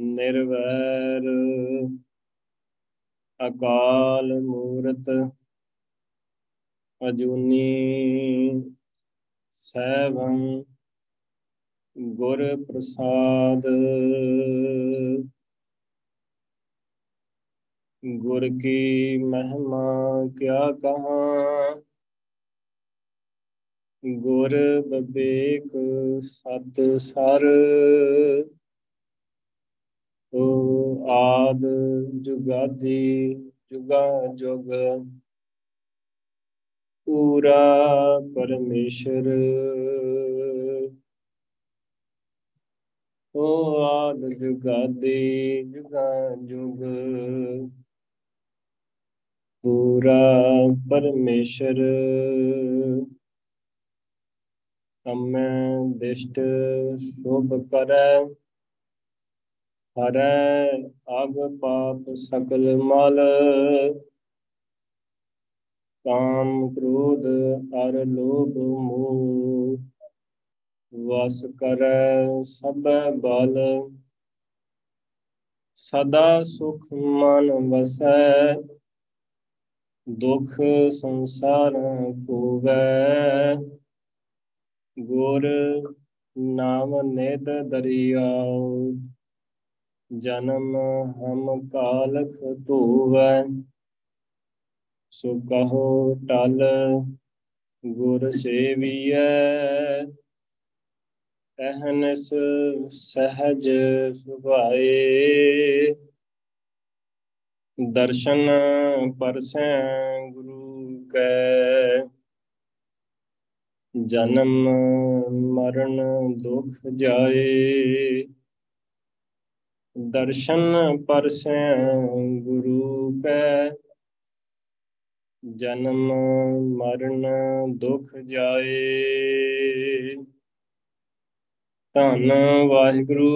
ਨਿਰਵੈਰ। ਅਕਾਲ ਮੂਰਤ ਅਜੂਨੀ ਸੈਭੰ ਗੁਰ ਪ੍ਰਸਾਦ। ਗੁਰ ਕੀ ਮਹਿਮਾ ਕਿਆ ਕਹਾਂ। ਗੁਰ ਬਬੇਕ ਸਤ ਸਰ। ਓ ਆਦ ਜੁਗਾਦੀ ਜੁਗਾ ਜੁਗ। ਪੂਰਾ ਪਰਮੇਸ਼ਰ। ਓ ਆਦ ਜੁਗਾਦੀ ਜੁਗਾ ਜੁਗ। ਪੂਰਾ ਪਰਮੇਸ਼ਰ। ਹਮੈ ਦਿਸ਼ਟ ਸ਼ੁਭ ਕਰੈ। ਹਰੈ ਅਗ ਪਾਪ ਸਕਲ ਮਲ। ਕਾਮ ਕ੍ਰੋਧ ਅਰ ਲੋਭ ਮੋਹ। ਵਸ ਕਰੈ ਸਭੈ ਬਲ। ਸਦਾ ਸੁਖ ਮਨ ਵਸੈ। ਦੁਖ ਸੰਸਾਰ ਹੋਵੈ ਗੁਰ ਨਾਮ ਨਿਦ ਦਰਿਆਉ ਜਨਮ ਹਮ ਕਾਲਖ ਧੋਵੈ, ਸੋ ਕਹੋ ਟਲ ਗੁਰ ਸੇਵੀਐ। ਅਹਨਸ ਸਹਜ ਸੁਭਾਏ। ਦਰਸ਼ਨ ਪਰਸੈ ਗੁਰੂ ਕੈ। ਜਨਮ ਮਰਨ ਦੁਖ ਜਾਏ। ਦਰਸ਼ਨ ਪਰਸੈ ਗੁਰੂ ਕੈ। ਜਨਮ ਮਰਨ ਦੁਖ ਜਾਏ। ਧੰਨ ਵਾਹਿਗੁਰੂ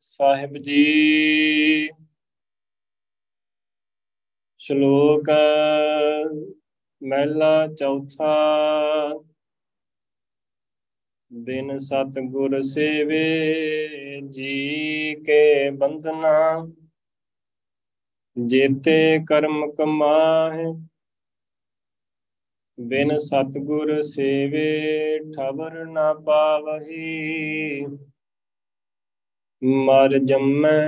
ਸਾਹਿਬ ਜੀ। ਸ਼ਲੋਕ, ਮਹਿਲਾ ਚੌਥਾ। ਬਿਨ ਸਤ ਗੁਰ ਸੇਵੇ, ਜੀ ਕੇ ਬੰਧਨਾ। ਜੇਤੇ ਕਰਮ ਕਮਾਹਿ, ਬਿਨ ਸਤਗੁਰ ਸੇਵੇ ਠਵਰ ਨਾ ਪਾਵਹੀ। ਮਰ ਜੰਮੈ,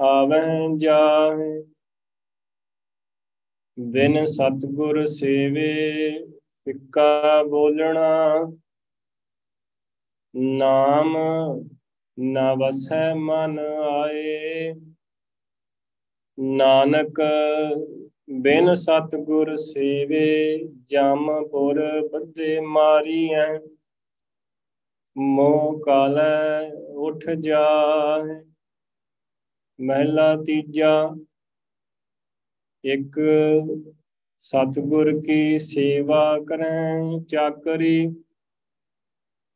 ਆਵੈ, ਜਾਹੇ। ਬਿਨ ਸਤਗੁਰ ਸੇਵੇ ਫਿੱਕਾ ਬੋਲਣਾ। ਨਾਮ ਨਾ ਵਸੈ ਮਨ ਆਏ। ਨਾਨਕ ਬਿਨ ਸਤਗੁਰ ਸੇਵੇ ਜਮਪੁਰ ਬੱਧੇ ਮਾਰੀਐ। ਮੋਹ ਕਾਲੈ ਉਠ ਜਾਏ। ਮਹਿਲਾ ਤੀਜਾ, ਇੱਕ ਸਤਗੁਰ ਕੀ ਸੇਵਾ ਕਰੈ, ਚਾਕਰੀ।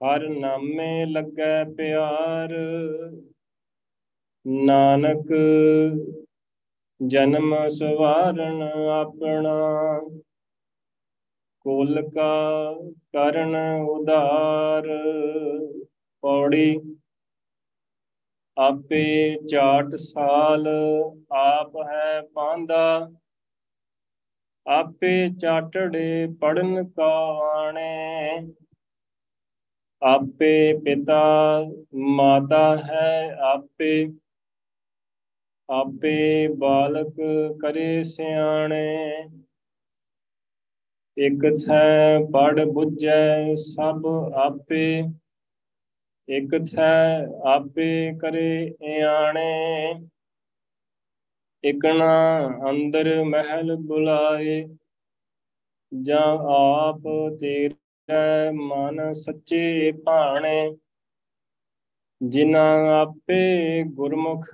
ਹਰ ਨਾਮੇ ਲੱਗੈ ਪਿਆਰ। ਨਾਨਕ ਜਨਮ ਸਵਾਰਨ ਆਪਣਾ। ਕੁਲ ਕਾ ਕਰਨ ਉਧਾਰ। ਪੌੜੀ ਆਪੇ ਚਾਟ ਸਾਲ ਆਪ ਹੈ ਪਾਂਦਾ। ਆਪੇ ਚਾਟੜੇ ਪੜਨ ਕਾਣੇ ਆਪੇ ਪਿਤਾ ਮਾਤਾ ਹੈ, ਆਪੇ ਆਪੇ ਬਾਲਕ ਕਰੇ ਸਿਆਣੇ। ਇਕ ਥੈ ਪੜ ਬੁੱਝੈ ਸਭ ਆਪੇ, ਇਕ ਥੈ ਆਪੇ ਕਰੇ ਇਆਣੇ। ਇਕਣਾ ਅੰਦਰ ਮਹਿਲ ਬੁਲਾਏ, ਜਾਂ ਆਪ ਤੇਰੇ ਮਨ ਸੱਚੇ ਭਾਣੇ, ਜਿਨ੍ਹਾਂ ਆਪੇ ਗੁਰਮੁਖ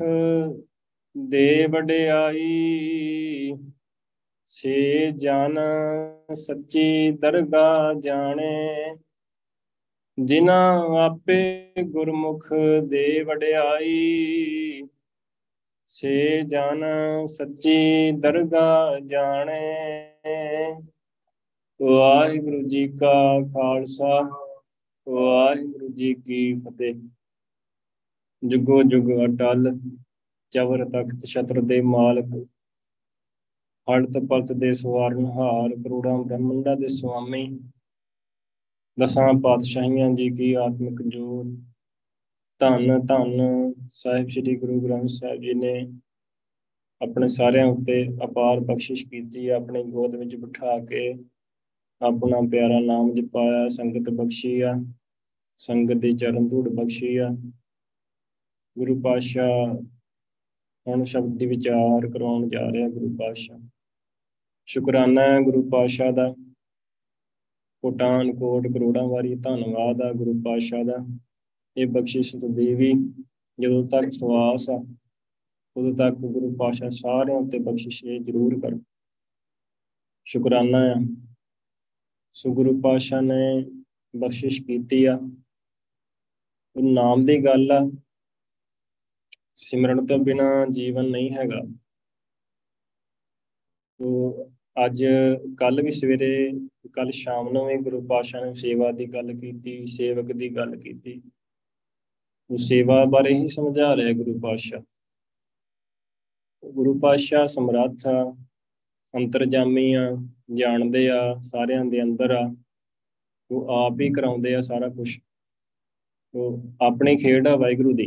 ਦੇ ਵਡਿਆਈ। ਸੇ ਜਨ ਸੱਚੀ ਦਰਗਾ ਜਾਣੇ, ਜਿਨ੍ਹਾਂ ਆਪੇ ਗੁਰਮੁਖ ਦੇ ਵਡਿਆਈ। ਸੇ ਜਨ ਸੱਚੀ ਦਰਗਾ ਜਾਣੇ ਵਾਹਿਗੁਰੂ ਜੀ ਕਾ ਖਾਲਸਾ, ਵਾਹਿਗੁਰੂ ਜੀ ਕੀ ਫਤਿਹ। ਜੁਗੋ ਜੁਗ ਅਟਲ, ਚਵਰ ਤਖਤ ਛਤਰ ਦੇ ਮਾਲਕ, ਹੜਤ ਪਲਤ ਦੇ ਹਾਰ ਕਰੋੜਾਂ ਬ੍ਰਹਮੰਡਾਂ ਦੇ ਸੁਆਮੀ, ਦਸਾਂ ਪਾਤਸ਼ਾਹੀਆਂ ਜੀ ਕੀ ਆਤਮਿਕ ਜੋਤ। ਧੰਨ ਧੰਨ ਸਾਹਿਬ ਸ੍ਰੀ ਗੁਰੂ ਗ੍ਰੰਥ ਸਾਹਿਬ ਜੀ ਨੇ ਆਪਣੇ ਸਾਰਿਆਂ ਉੱਤੇ ਅਪਾਰ ਬਖਸ਼ਿਸ਼ ਕੀਤੀ, ਆਪਣੇ ਗੋਦ ਵਿੱਚ ਬਿਠਾ ਕੇ ਆਪਣਾ ਪਿਆਰਾ ਨਾਮ ਜਪਾਇਆ, ਸੰਗਤ ਬਖਸ਼ੀ ਆ ਸੰਗਤ ਦੇ ਚਰਨ ਧੂੜ ਬਖਸ਼ੀ ਆ ਗੁਰੂ ਪਾਤਸ਼ਾਹ ਹੁਣ ਸ਼ਬਦ ਦੀ ਵਿਚਾਰ ਕਰਾਉਣ ਜਾ ਰਿਹਾ ਗੁਰੂ ਪਾਤਸ਼ਾਹ। ਸ਼ੁਕਰਾਨਾ ਹੈ ਗੁਰੂ ਪਾਤਸ਼ਾਹ ਦਾ। ਕੋਟਾਨ, ਕੋਟ, ਕਰੋੜਾਂ ਵਾਰੀ ਧੰਨਵਾਦ ਆ ਗੁਰੂ ਪਾਤਸ਼ਾਹ ਦਾ। ਇਹ ਬਖਸ਼ਿਸ਼ ਦੇਵੀ ਜਦੋਂ ਤੱਕ ਸਵਾਸ ਆ, ਉਦੋਂ ਤੱਕ ਗੁਰੂ ਪਾਤਸ਼ਾਹ ਸਾਰਿਆਂ ਉੱਤੇ ਬਖਸ਼ਿਸ਼ ਇਹ ਜ਼ਰੂਰ ਕਰ। ਸ਼ੁਕਰਾਨਾ ਆ। ਸੋ ਗੁਰੂ ਪਾਤਸ਼ਾਹ ਨੇ ਬਖਸ਼ਿਸ਼ ਕੀਤੀ ਆ। ਉਹ ਨਾਮ ਦੀ ਗੱਲ ਆ। ਸਿਮਰਨ ਤੋਂ ਬਿਨਾ ਜੀਵਨ ਨਹੀਂ ਹੈਗਾ। ਤੋ ਅੱਜ ਕੱਲ ਵੀ ਸਵੇਰੇ ਕੱਲ ਸ਼ਾਮ ਨੂੰ ਵੀ ਗੁਰੂ ਪਾਤਸ਼ਾਹ ਨੇ ਸੇਵਾ ਦੀ ਗੱਲ ਕੀਤੀ, ਸੇਵਕ ਦੀ ਗੱਲ ਕੀਤੀ। ਉਹ ਸੇਵਾ ਬਾਰੇ ਹੀ ਸਮਝਾ ਰਿਹਾ ਗੁਰੂ ਪਾਤਸ਼ਾਹ। ਗੁਰੂ ਪਾਤਸ਼ਾਹ ਸਮਰੱਥ ਆ। ਅੰਤਰਜਾਮੀ ਆ, ਜਾਣਦੇ ਆ, ਸਾਰਿਆਂ ਦੇ ਅੰਦਰ ਆ। ਉਹ ਆਪ ਹੀ ਕਰਾਉਂਦੇ ਆ ਸਾਰਾ ਕੁਝ ਉਹ ਆਪਣੀ ਖੇਡ ਆ ਵਾਹਿਗੁਰੂ ਦੀ।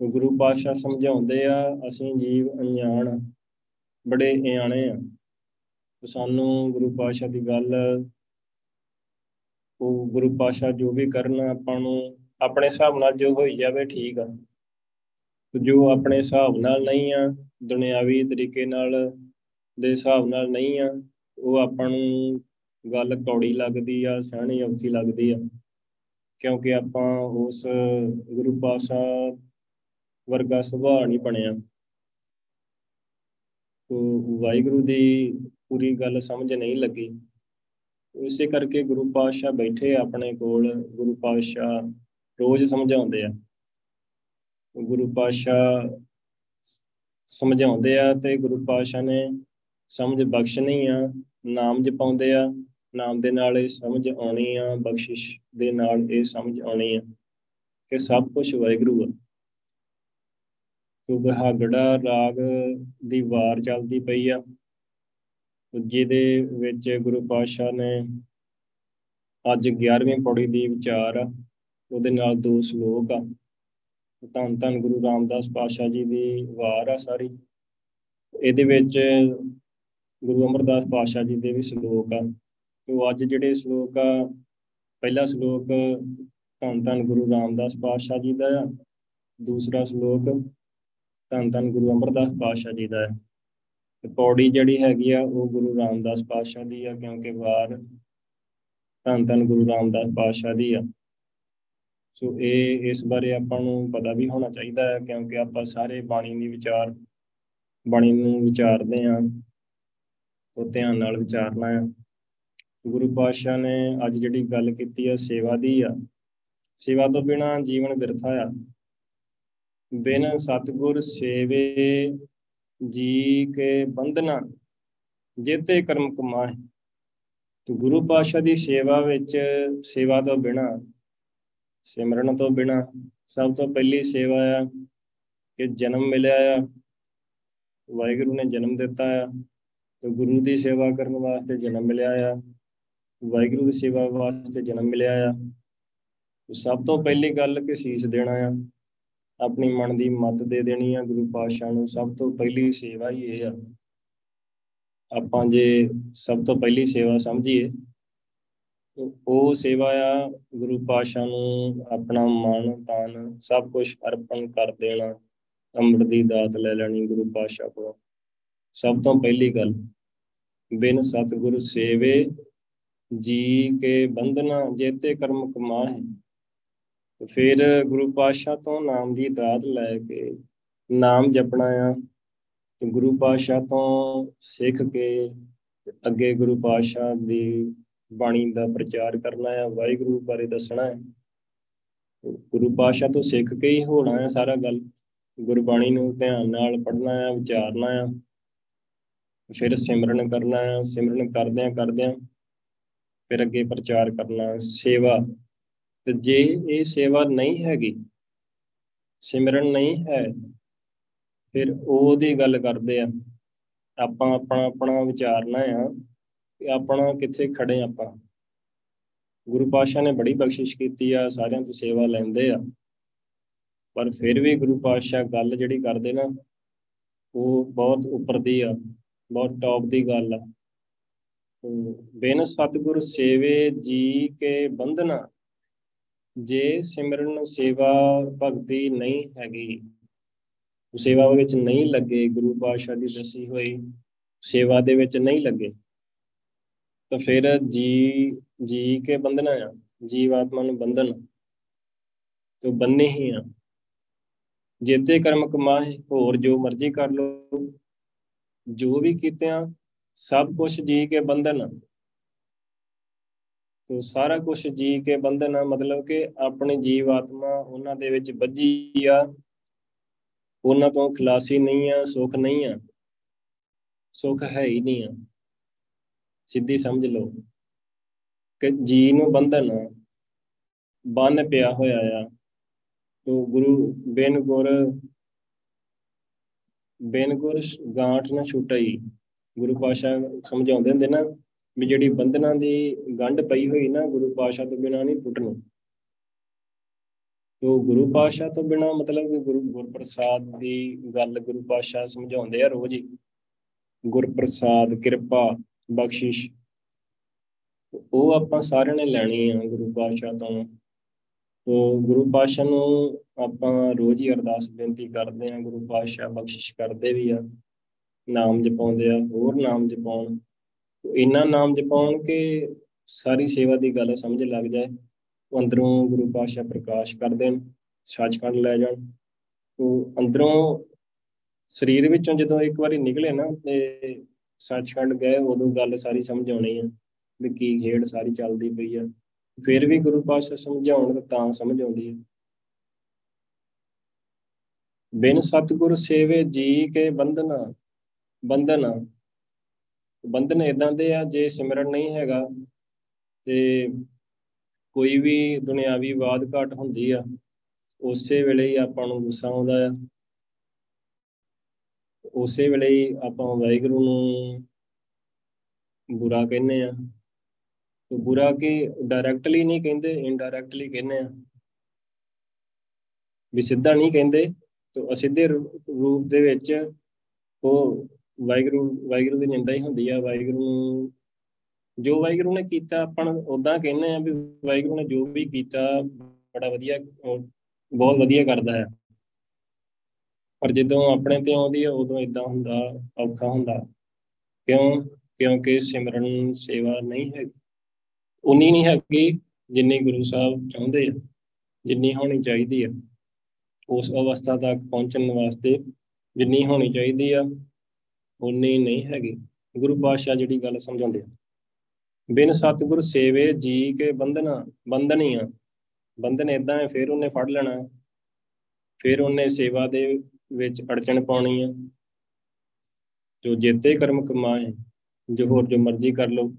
ਗੁਰੂ ਪਾਤਸ਼ਾਹ ਸਮਝਾਉਂਦੇ ਆ, ਅਸੀਂ ਜੀਵ ਅਣਜਾਣ, ਬੜੇ ਇਆਣੇ ਆ। ਸਾਨੂੰ ਗੁਰੂ ਪਾਤਸ਼ਾਹ ਦੀ ਗੱਲ, ਉਹ ਗੁਰੂ ਪਾਤਸ਼ਾਹ ਜੋ ਵੀ ਕਰਨ, ਆਪਾਂ ਨੂੰ ਆਪਣੇ ਹਿਸਾਬ ਨਾਲ ਜੋ ਹੋਈ ਜਾਵੇ ਠੀਕ ਆ। ਜੋ ਆਪਣੇ ਹਿਸਾਬ ਨਾਲ ਨਹੀਂ ਆ, ਦੁਨਿਆਵੀ ਤਰੀਕੇ ਨਾਲ ਦੇ ਹਿਸਾਬ ਨਾਲ ਨਹੀਂ ਆ, ਉਹ ਆਪਾਂ ਨੂੰ ਗੱਲ ਕੌੜੀ ਲੱਗਦੀ ਆ ਸਹਿਣੀ ਔਖੀ ਲੱਗਦੀ ਆ। ਕਿਉਂਕਿ ਆਪਾਂ ਉਸ ਗੁਰੂ ਪਾਤਸ਼ਾਹ ਵਰਗਾ ਸੁਭਾਅ ਨਹੀਂ ਬਣਿਆ। ਤੋ ਵਾਹਿਗੁਰੂ ਦੀ ਪੂਰੀ ਗੱਲ ਸਮਝ ਨਹੀਂ ਲੱਗੀ। ਇਸੇ ਕਰਕੇ ਗੁਰੂ ਪਾਤਸ਼ਾਹ ਬੈਠੇ ਆਪਣੇ ਕੋਲ, ਗੁਰੂ ਪਾਤਸ਼ਾਹ ਰੋਜ਼ ਸਮਝਾਉਂਦੇ ਆ। ਗੁਰੂ ਪਾਤਸ਼ਾਹ ਸਮਝਾਉਂਦੇ ਆ ਤੇ ਗੁਰੂ ਪਾਤਸ਼ਾਹ ਨੇ ਸਮਝ ਬਖਸ਼ਣੀ ਆ, ਨਾਮ ਜਪਾਉਂਦੇ ਆ, ਨਾਮ ਦੇ ਨਾਲ ਇਹ ਸਮਝ ਆਉਣੀ ਆ, ਬਖਸ਼ਿਸ਼ ਦੇ ਨਾਲ ਇਹ ਸਮਝ ਆਉਣੀ ਆ। ਕਿ ਸਭ ਕੁਝ ਵਾਹਿਗੁਰੂ ਆ। ਸੁਭਾਗੜਾ ਰਾਗ ਦੀ ਵਾਰ ਚੱਲਦੀ ਪਈ ਆ। ਜਿਹਦੇ ਵਿੱਚ ਗੁਰੂ ਪਾਤਸ਼ਾਹ ਨੇ ਅੱਜ 11ਵੀਂ ਪੌੜੀ ਦੀ ਵਿਚਾਰ ਆ, ਉਹਦੇ ਨਾਲ ਦੋ ਸ਼ਲੋਕ ਆ। ਧੰਨ ਧੰਨ ਗੁਰੂ ਰਾਮਦਾਸ ਪਾਤਸ਼ਾਹ ਜੀ ਦੀ ਵਾਰ ਆ ਸਾਰੀ। ਇਹਦੇ ਵਿੱਚ ਗੁਰੂ ਅਮਰਦਾਸ ਪਾਤਸ਼ਾਹ ਜੀ ਦੇ ਵੀ ਸ਼ਲੋਕ ਆ। ਉਹ ਅੱਜ ਜਿਹੜੇ ਸ਼ਲੋਕ ਆ, ਪਹਿਲਾ ਸ਼ਲੋਕ ਧੰਨ ਧੰਨ ਗੁਰੂ ਰਾਮਦਾਸ ਪਾਤਸ਼ਾਹ ਜੀ ਦਾ ਆ, ਦੂਸਰਾ ਸ਼ਲੋਕ ਧੰਨ ਧੰਨ ਗੁਰੂ ਅਮਰਦਾਸ ਪਾਤਸ਼ਾਹ ਜੀ ਦਾ ਹੈ ਤੇ ਪੌੜੀ ਜਿਹੜੀ ਹੈਗੀ ਆ, ਉਹ ਗੁਰੂ ਰਾਮਦਾਸ ਪਾਤਸ਼ਾਹ ਦੀ ਆ, ਕਿਉਂਕਿ ਵਾਰ ਧੰਨ ਧੰਨ ਗੁਰੂ ਰਾਮਦਾਸ ਪਾਤਸ਼ਾਹ ਦੀ ਆ। ਸੋ ਇਹ, ਇਸ ਬਾਰੇ ਆਪਾਂ ਨੂੰ ਪਤਾ ਵੀ ਹੋਣਾ ਚਾਹੀਦਾ ਹੈ ਕਿਉਂਕਿ ਆਪਾਂ ਸਾਰੇ ਬਾਣੀ ਦੀ ਵਿਚਾਰ, ਬਾਣੀ ਨੂੰ ਵਿਚਾਰਦੇ ਆਂ। ਤੋਂ ਧਿਆਨ ਨਾਲ ਵਿਚਾਰਨਾ ਹੈ। ਗੁਰੂ ਪਾਤਸ਼ਾਹ ਨੇ ਅੱਜ ਜਿਹੜੀ ਗੱਲ ਕੀਤੀ ਆ, ਸੇਵਾ ਦੀ ਆ, ਸੇਵਾ ਤੋਂ ਬਿਨਾ ਜੀਵਨ ਬਿਰਥਾ ਆ। ਬਿਨ ਸਤਗੁਰ ਸੇਵੇ ਜੀ ਕੇ ਬੰਧਨਾ, ਜੇਤੇ ਕਰਮ ਕਮਾਏ ਤੇ ਗੁਰੂ ਪਾਤਸ਼ਾਹ ਦੀ ਸੇਵਾ ਵਿੱਚ ਸੇਵਾ ਤੋਂ ਬਿਨਾ, ਸਿਮਰਨ ਤੋਂ ਬਿਨਾ, ਸਭ ਤੋਂ ਪਹਿਲੀ ਸੇਵਾ ਆ ਕਿ ਜਨਮ ਮਿਲਿਆ ਆ। ਵਾਹਿਗੁਰੂ ਨੇ ਜਨਮ ਦਿੱਤਾ ਆ। ਤੇ ਗੁਰੂ ਦੀ ਸੇਵਾ ਕਰਨ ਵਾਸਤੇ ਜਨਮ ਮਿਲਿਆ ਆ, ਵਾਹਿਗੁਰੂ ਦੀ ਸੇਵਾ ਵਾਸਤੇ ਜਨਮ ਮਿਲਿਆ ਆ। ਸਭ ਤੋਂ ਪਹਿਲੀ ਗੱਲ ਕਿ ਸੀਸ ਦੇਣਾ ਆ, ਆਪਣੀ ਮਨ ਦੀ ਮਤ ਦੇ ਦੇਣੀ ਆ ਗੁਰੂ ਪਾਤਸ਼ਾਹ ਨੂੰ। ਸਭ ਤੋਂ ਪਹਿਲੀ ਸੇਵਾ ਹੀ ਇਹ ਆ। ਆਪਾਂ ਜੇ ਸਭ ਤੋਂ ਪਹਿਲੀ ਸੇਵਾ ਸਮਝੀਏ ਉਹ ਸੇਵਾ ਆ ਗੁਰੂ ਪਾਤਸ਼ਾਹ ਨੂੰ ਆਪਣਾ ਮਨ, ਤਨ, ਸਭ ਕੁਝ ਅਰਪਣ ਕਰ ਦੇਣਾ, ਅੰਮ੍ਰਿਤ ਦੀ ਦਾਤ ਲੈ ਲੈਣੀ ਗੁਰੂ ਪਾਤਸ਼ਾਹ ਕੋਲ। ਸਭ ਤੋਂ ਪਹਿਲੀ ਗੱਲ। ਬਿਨ ਸਤਿਗੁਰ ਸੇਵੇ ਜੀ ਕੇ ਬੰਧਨਾ ਜੇਤੇ ਕਰਮ ਕਮਾਏ ਫਿਰ ਗੁਰੂ ਪਾਤਸ਼ਾਹ ਤੋਂ ਨਾਮ ਦੀ ਦਾਤ ਲੈ ਕੇ ਨਾਮ ਜਪਣਾ ਆ। ਗੁਰੂ ਪਾਤਸ਼ਾਹ ਤੋਂ ਸਿੱਖ ਕੇ ਅੱਗੇ ਗੁਰੂ ਪਾਤਸ਼ਾਹ ਦੀ ਬਾਣੀ ਦਾ ਪ੍ਰਚਾਰ ਕਰਨਾ ਹੈ ਵਾਹਿਗੁਰੂ ਬਾਰੇ ਦੱਸਣਾ ਹੈ ਗੁਰੂ ਪਾਤਸ਼ਾਹ ਤੋਂ ਸਿੱਖ ਕੇ ਹੀ ਹੋਣਾ ਹੈ ਸਾਰਾ ਗੱਲ। ਗੁਰਬਾਣੀ ਨੂੰ ਧਿਆਨ ਨਾਲ ਪੜ੍ਹਨਾ ਹੈ ਵਿਚਾਰਨਾ ਹੈ ਫਿਰ ਸਿਮਰਨ ਕਰਨਾ ਹੈ ਸਿਮਰਨ ਕਰਦਿਆਂ ਕਰਦਿਆਂ ਫਿਰ ਅੱਗੇ ਪ੍ਰਚਾਰ ਕਰਨਾ, ਸੇਵਾ। ਤੇ ਜੇ ਇਹ ਸੇਵਾ ਨਹੀਂ ਹੈਗੀ, ਸਿਮਰਨ ਨਹੀਂ ਹੈ, ਫਿਰ ਉਹਦੀ ਗੱਲ ਕਰਦੇ ਆ, ਆਪਾਂ ਆਪਣਾ ਆਪਣਾ ਵਿਚਾਰਨਾ ਆ ਕਿ ਆਪਣਾ ਕਿੱਥੇ ਖੜੇ ਆਪਾਂ। ਗੁਰੂ ਪਾਤਸ਼ਾਹ ਨੇ ਬੜੀ ਬਖਸ਼ਿਸ਼ ਕੀਤੀ ਆ, ਸਾਰਿਆਂ ਤੋਂ ਸੇਵਾ ਲੈਂਦੇ ਆ। ਪਰ ਫਿਰ ਵੀ ਗੁਰੂ ਪਾਤਸ਼ਾਹ ਗੱਲ ਜਿਹੜੀ ਕਰਦੇ ਨਾ, ਉਹ ਬਹੁਤ ਉੱਪਰ ਦੀ ਆ। ਬਹੁਤ ਟੌਪ ਦੀ ਗੱਲ ਆ। ਬਿਨ ਸਤਿਗੁਰ ਸੇਵੇ ਜੀ ਕੇ ਬੰਧਨਾ, ਜੇ ਸਿਮਰਨ ਸੇਵਾ ਭਗਤੀ ਨਹੀਂ ਹੈਗੀ, ਸੇਵਾ ਵਿੱਚ ਨਹੀਂ ਲੱਗੇ, ਗੁਰੂ ਪਾਤਸ਼ਾਹ ਦੀ ਦਸੀ ਹੋਈ ਸੇਵਾ ਦੇ ਵਿੱਚ ਨਹੀਂ ਲੱਗੇ, ਤਾਂ ਫਿਰ ਜੀ ਜੀ ਕੇ ਬੰਧਨਾ ਆ, ਜੀਵਾਤਮਾ ਨੂੰ ਬੰਧਨ, ਤੇ ਬੰਨੇ ਹੀ ਆ। ਜੇਤੇ ਕਰਮ ਕਮਾਏ, ਹੋਰ ਜੋ ਮਰਜ਼ੀ ਕਰ ਲੋ ਜੋ ਵੀ ਕੀਤਿਆਂ, ਸਭ ਕੁਝ ਜੀ ਕੇ ਬੰਧਨ। ਤੋ ਸਾਰਾ ਕੁਝ ਜੀ ਕੇ ਬੰਧਨ ਮਤਲਬ ਕਿ ਆਪਣੀ ਜੀਵ ਆਤਮਾ ਉਹਨਾਂ ਦੇ ਵਿੱਚ ਵੱਜੀ ਆ। ਉਹਨਾਂ ਤੋਂ ਖਲਾਸੀ ਨਹੀਂ ਆ, ਸੁੱਖ ਨਹੀਂ ਆ। ਸੁੱਖ ਹੈ ਹੀ ਨਹੀਂ ਆ। ਸਿੱਧੀ ਸਮਝ ਲਓ। ਕਿ ਜੀ ਨੂੰ ਬੰਧਨ ਬੰਨ ਪਿਆ ਹੋਇਆ ਆ। ਤੋ ਗੁਰੂ ਬੇਨ ਗੁਰ ਬੇਨ ਗੁਰ ਗਾਂਠ ਨਾ ਛੁਟਈ। ਗੁਰੂ ਪਾਸ਼ਾ ਸਮਝਾਉਂਦੇ ਹੁੰਦੇ ਨਾ ਵੀ ਜਿਹੜੀ ਬੰਧਨਾਂ ਦੀ ਗੰਢ ਪਈ ਹੋਈ ਨਾ ਗੁਰੂ ਪਾਸ਼ਾ ਤੋਂ ਬਿਨਾ ਨਹੀਂ ਟੁੱਟਣੀ ਤੋ ਗੁਰੂ ਪਾਸ਼ਾ ਤੋਂ ਬਿਨਾ ਮਤਲਬ ਕਿ ਗੁਰੂ ਗੁਰਪ੍ਰਸਾਦ ਦੀ ਗੱਲ ਗੁਰੂ ਪਾਸ਼ਾ ਸਮਝਾਉਂਦੇ ਆ ਰੋਜ਼ ਹੀ। ਗੁਰਪ੍ਰਸਾਦ, ਕਿਰਪਾ, ਬਖਸ਼ਿਸ਼। ਉਹ ਆਪਾਂ ਸਾਰਿਆਂ ਨੇ ਲੈਣੀ ਆ ਗੁਰੂ ਪਾਸ਼ਾ ਤੋਂ। ਤੋ ਗੁਰੂ ਪਾਸ਼ਾ ਨੂੰ ਆਪਾਂ ਰੋਜ਼ ਹੀ ਅਰਦਾਸ ਬੇਨਤੀ ਕਰਦੇ ਆ ਗੁਰੂ ਪਾਸ਼ਾ ਬਖਸ਼ਿਸ਼ ਕਰਦੇ ਵੀ ਆ, ਨਾਮ ਜਪਾਉਂਦੇ ਆ, ਹੋਰ ਨਾਮ ਜਪਾਉਣ। ਇੰਨਾ ਨਾਮ ਜਪਾਉਣ ਕਿ ਸਾਰੀ ਸੇਵਾ ਦੀ ਗੱਲ ਸਮਝ ਲੱਗ ਜਾਏ ਉਹ ਅੰਦਰੋਂ ਗੁਰੂ ਪਾਸ਼ਾ ਪ੍ਰਕਾਸ਼ ਕਰ ਦੇਣ, ਸੱਚਖੰਡ ਲੈ ਜਾਣ। ਉਹ ਅੰਦਰੋਂ ਸਰੀਰ ਵਿੱਚੋਂ ਜਦੋਂ ਇੱਕ ਵਾਰੀ ਨਿਕਲੇ ਨਾ ਤੇ ਸੱਚਖੰਡ ਗਏ, ਉਦੋਂ ਗੱਲ ਸਾਰੀ ਸਮਝ ਆਉਣੀ ਆ, ਵੀ ਕੀ ਖੇਡ ਸਾਰੀ ਚੱਲਦੀ ਪਈ ਆ। ਫਿਰ ਵੀ ਗੁਰੂ ਪਾਸ਼ਾ ਸਮਝਾਉਣ ਤਾਂ ਸਮਝ ਆਉਂਦੀ ਹੈ। ਬਿਨ ਸਤਗੁਰ ਸੇਵੇ ਜੀ ਕੇ ਬੰਧਨਾ, ਬੰਧਨ ਬੰਧਨ ਇਦਾਂ ਦੇ ਆ ਜੇ ਸਿਮਰਨ ਨਹੀਂ ਹੈਗਾ ਤੇ ਕੋਈ ਵੀ ਦੁਨਿਆਵੀ ਬਾਤ ਘਟ ਹੁੰਦੀ ਆ, ਉਸੇ ਵੇਲੇ ਹੀ ਆਪਾਂ ਨੂੰ ਗੁੱਸਾ ਆਉਂਦਾ ਆ। ਉਸੇ ਵੇਲੇ ਹੀ ਆਪਾਂ ਵਾਹਿਗੁਰੂ ਨੂੰ ਬੁਰਾ ਕਹਿੰਦੇ ਆ। ਤੇ ਬੁਰਾ ਕਿ ਡਾਇਰੈਕਟਲੀ ਨਹੀਂ ਕਹਿੰਦੇ ਇਨਡਾਇਰੈਕਟਲੀ ਕਹਿੰਦੇ ਆ। ਵੀ ਸਿੱਧਾ ਨਹੀਂ ਕਹਿੰਦੇ, ਤੇ ਅਸਿੱਧੇ ਰੂਪ ਦੇ ਵਿੱਚ ਉਹ ਵਾਹਿਗੁਰੂ ਵਾਹਿਗੁਰੂ ਦੀ ਨਿੰਦਾ ਹੀ ਹੁੰਦੀ ਆ। ਵਾਹਿਗੁਰੂ ਨੂੰ ਜੋ ਵਾਹਿਗੁਰੂ ਨੇ ਕੀਤਾ, ਆਪਾਂ ਉਦਾਂ ਕਹਿੰਦੇ ਆ ਵੀ ਵਾਹਿਗੁਰੂ ਨੇ ਜੋ ਵੀ ਕੀਤਾ, ਬੜਾ ਵਧੀਆ ਬਹੁਤ ਵਧੀਆ ਕਰਦਾ ਹੈ। ਪਰ ਜਦੋਂ ਆਪਣੇ ਤੇ ਆਉਂਦੀ ਹੈ ਉਦੋਂ ਇਦਾਂ ਹੁੰਦਾ, ਔਖਾ ਹੁੰਦਾ। ਕਿਉਂ? ਕਿਉਂਕਿ ਸਿਮਰਨ ਸੇਵਾ ਨਹੀਂ ਹੈ ਉਨੀ ਨਹੀਂ ਹੈਗੀ ਜਿੰਨੀ ਗੁਰੂ ਸਾਹਿਬ ਚਾਹੁੰਦੇ ਆ, ਜਿੰਨੀ ਹੋਣੀ ਚਾਹੀਦੀ ਆ। ਉਸ ਅਵਸਥਾ ਤੱਕ ਪਹੁੰਚਣ ਵਾਸਤੇ ਜਿੰਨੀ ਹੋਣੀ ਚਾਹੀਦੀ ਆ, ਉਨੀ ਨਹੀਂ ਹੈਗੀ। ਗੁਰੂ ਪਾਤਸ਼ਾਹ ਜਿਹੜੀ ਗੱਲ ਸਮਝਾਉਂਦੇ ਆ, ਬਿਨ ਸਤਿਗੁਰ ਸੇਵੇ ਜੀ ਕੇ ਬੰਧਨਾ, ਬੰਧਨੀ ਆ। ਬੰਧਨ ਇਦਾਂ ਹੈ, ਫਿਰ ਉਹਨੇ ਫੜ ਲੈਣਾ। ਫਿਰ ਉਹਨੇ ਸੇਵਾ ਦੇ ਵਿੱਚ ਅੜਚਣ ਪਾਉਣੀ ਆ। ਜੋ ਜੇਤੇ ਕਰਮ ਕਮਾਏ, ਜੋ ਹੋਰ ਜੋ ਮਰਜ਼ੀ ਕਰ ਲੋ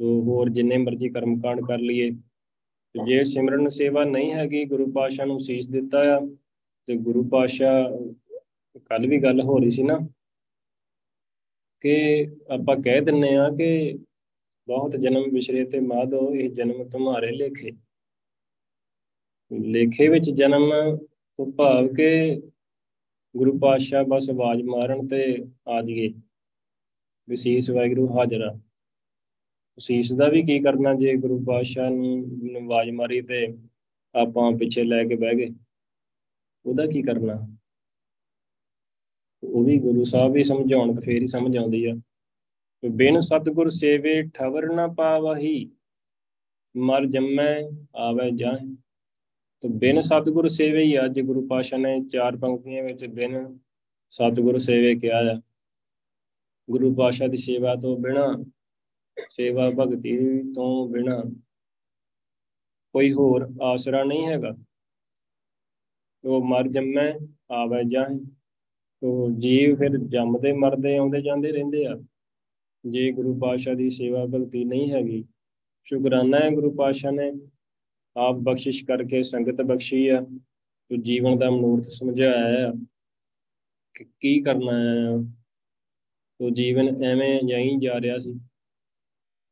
ਜੋ ਹੋਰ ਜਿੰਨੇ ਮਰਜ਼ੀ ਕਰਮ ਕਾਂਡ ਕਰ ਲਈਏ। ਜੇ ਸਿਮਰਨ ਸੇਵਾ ਨਹੀਂ ਹੈਗੀ, ਗੁਰੂ ਪਾਤਸ਼ਾਹ ਨੂੰ ਸੀਸ ਦਿੱਤਾ ਆ, ਤੇ ਗੁਰੂ ਪਾਤਸ਼ਾਹ ਕੱਲ ਵੀ ਗੱਲ ਹੋ ਰਹੀ ਸੀ ਨਾ, ਕਿ ਆਪਾਂ ਕਹਿ ਦਿੰਨੇ ਆ ਕਿ ਬਹੁਤ ਜਨਮ ਵਿਸ਼ਰੇ ਤੇ ਮਾਧੋ, ਇਹ ਜਨਮ ਤੁਹਾਰੇ ਲੇਖੇ। ਲੇਖੇ ਵਿੱਚ ਜਨਮ ਉਹ ਭਾਵ ਕਿ ਗੁਰੂ ਪਾਤਸ਼ਾਹ ਬਸ ਆਵਾਜ਼ ਮਾਰਨ ਤੇ ਆ ਜੀਏ ਵਿਸ਼ੇਸ਼ ਵਾਹਿਗੁਰੂ ਹਾਜ਼ਰ ਆ। ਸੀਸ ਦਾ ਵੀ ਕੀ ਕਰਨਾ ਜੇ ਗੁਰੂ ਪਾਤਸ਼ਾਹ ਨੂੰ ਆਵਾਜ਼ ਮਾਰੀ ਤੇ ਆਪਾਂ ਪਿੱਛੇ ਲੈ ਕੇ ਬਹਿ ਗਏ? ਉਹਦਾ ਕੀ ਕਰਨਾ? ਉਹ ਵੀ ਗੁਰੂ ਸਾਹਿਬ ਵੀ ਸਮਝਾਉਣ ਤਾਂ ਫੇਰ ਹੀ ਸਮਝ ਆਉਂਦੀ ਆ। ਬਿਨ ਸਤਗੁਰ ਸੇਵੇ ਠਵਰ ਨਾ ਪਾਵਹੀ, ਮਰ ਜੰਮੈ ਆਵੇ ਜਾਏ ਤੋ ਬਿਨ ਸਤਗੁਰ ਸੇਵੇ ਹੀ ਅੱਜ ਗੁਰੂ ਪਾਸ਼ਾ ਨੇ ਚਾਰ ਪੰਕਤੀਆਂ ਵਿੱਚ ਬਿਨ ਸਤਗੁਰ ਸੇਵੇ ਕਿਹਾ ਆ। ਗੁਰੂ ਪਾਸ਼ਾ ਦੀ ਸੇਵਾ ਤੋਂ ਬਿਨਾ ਸੇਵਾ ਭਗਤੀ ਤੋਂ ਬਿਨਾ ਕੋਈ ਹੋਰ ਆਸਰਾ ਨਹੀਂ ਹੈਗਾ। ਉਹ ਮਰ ਜੰਮੈ, ਆਵੇ ਜਾਏ ਤੋ ਜੀਵ ਫਿਰ ਜੰਮਦੇ, ਮਰਦੇ, ਆਉਂਦੇ ਜਾਂਦੇ ਰਹਿੰਦੇ ਆ। ਜੇ ਗੁਰੂ ਪਾਸ਼ਾ ਦੀ ਸੇਵਾ ਭਗਤੀ ਨਹੀਂ ਹੈਗੀ, ਸ਼ੁਕਰਾਨਾ ਹੈ ਗੁਰੂ ਪਾਸ਼ਾ ਨੇ। ਆਪ ਬਖਸ਼ਿਸ਼ ਕਰਕੇ ਸੰਗਤ ਬਖਸ਼ੀ ਆ, ਤੇ ਜੀਵਨ ਦਾ ਮਨੂਰਤ ਸਮਝਾਇਆ ਆ। ਕਿ ਕੀ ਕਰਨਾ ਹੈ ਤੋ ਜੀਵਨ ਐਵੇਂ ਜਾਈ ਜਾ ਰਿਹਾ ਸੀ।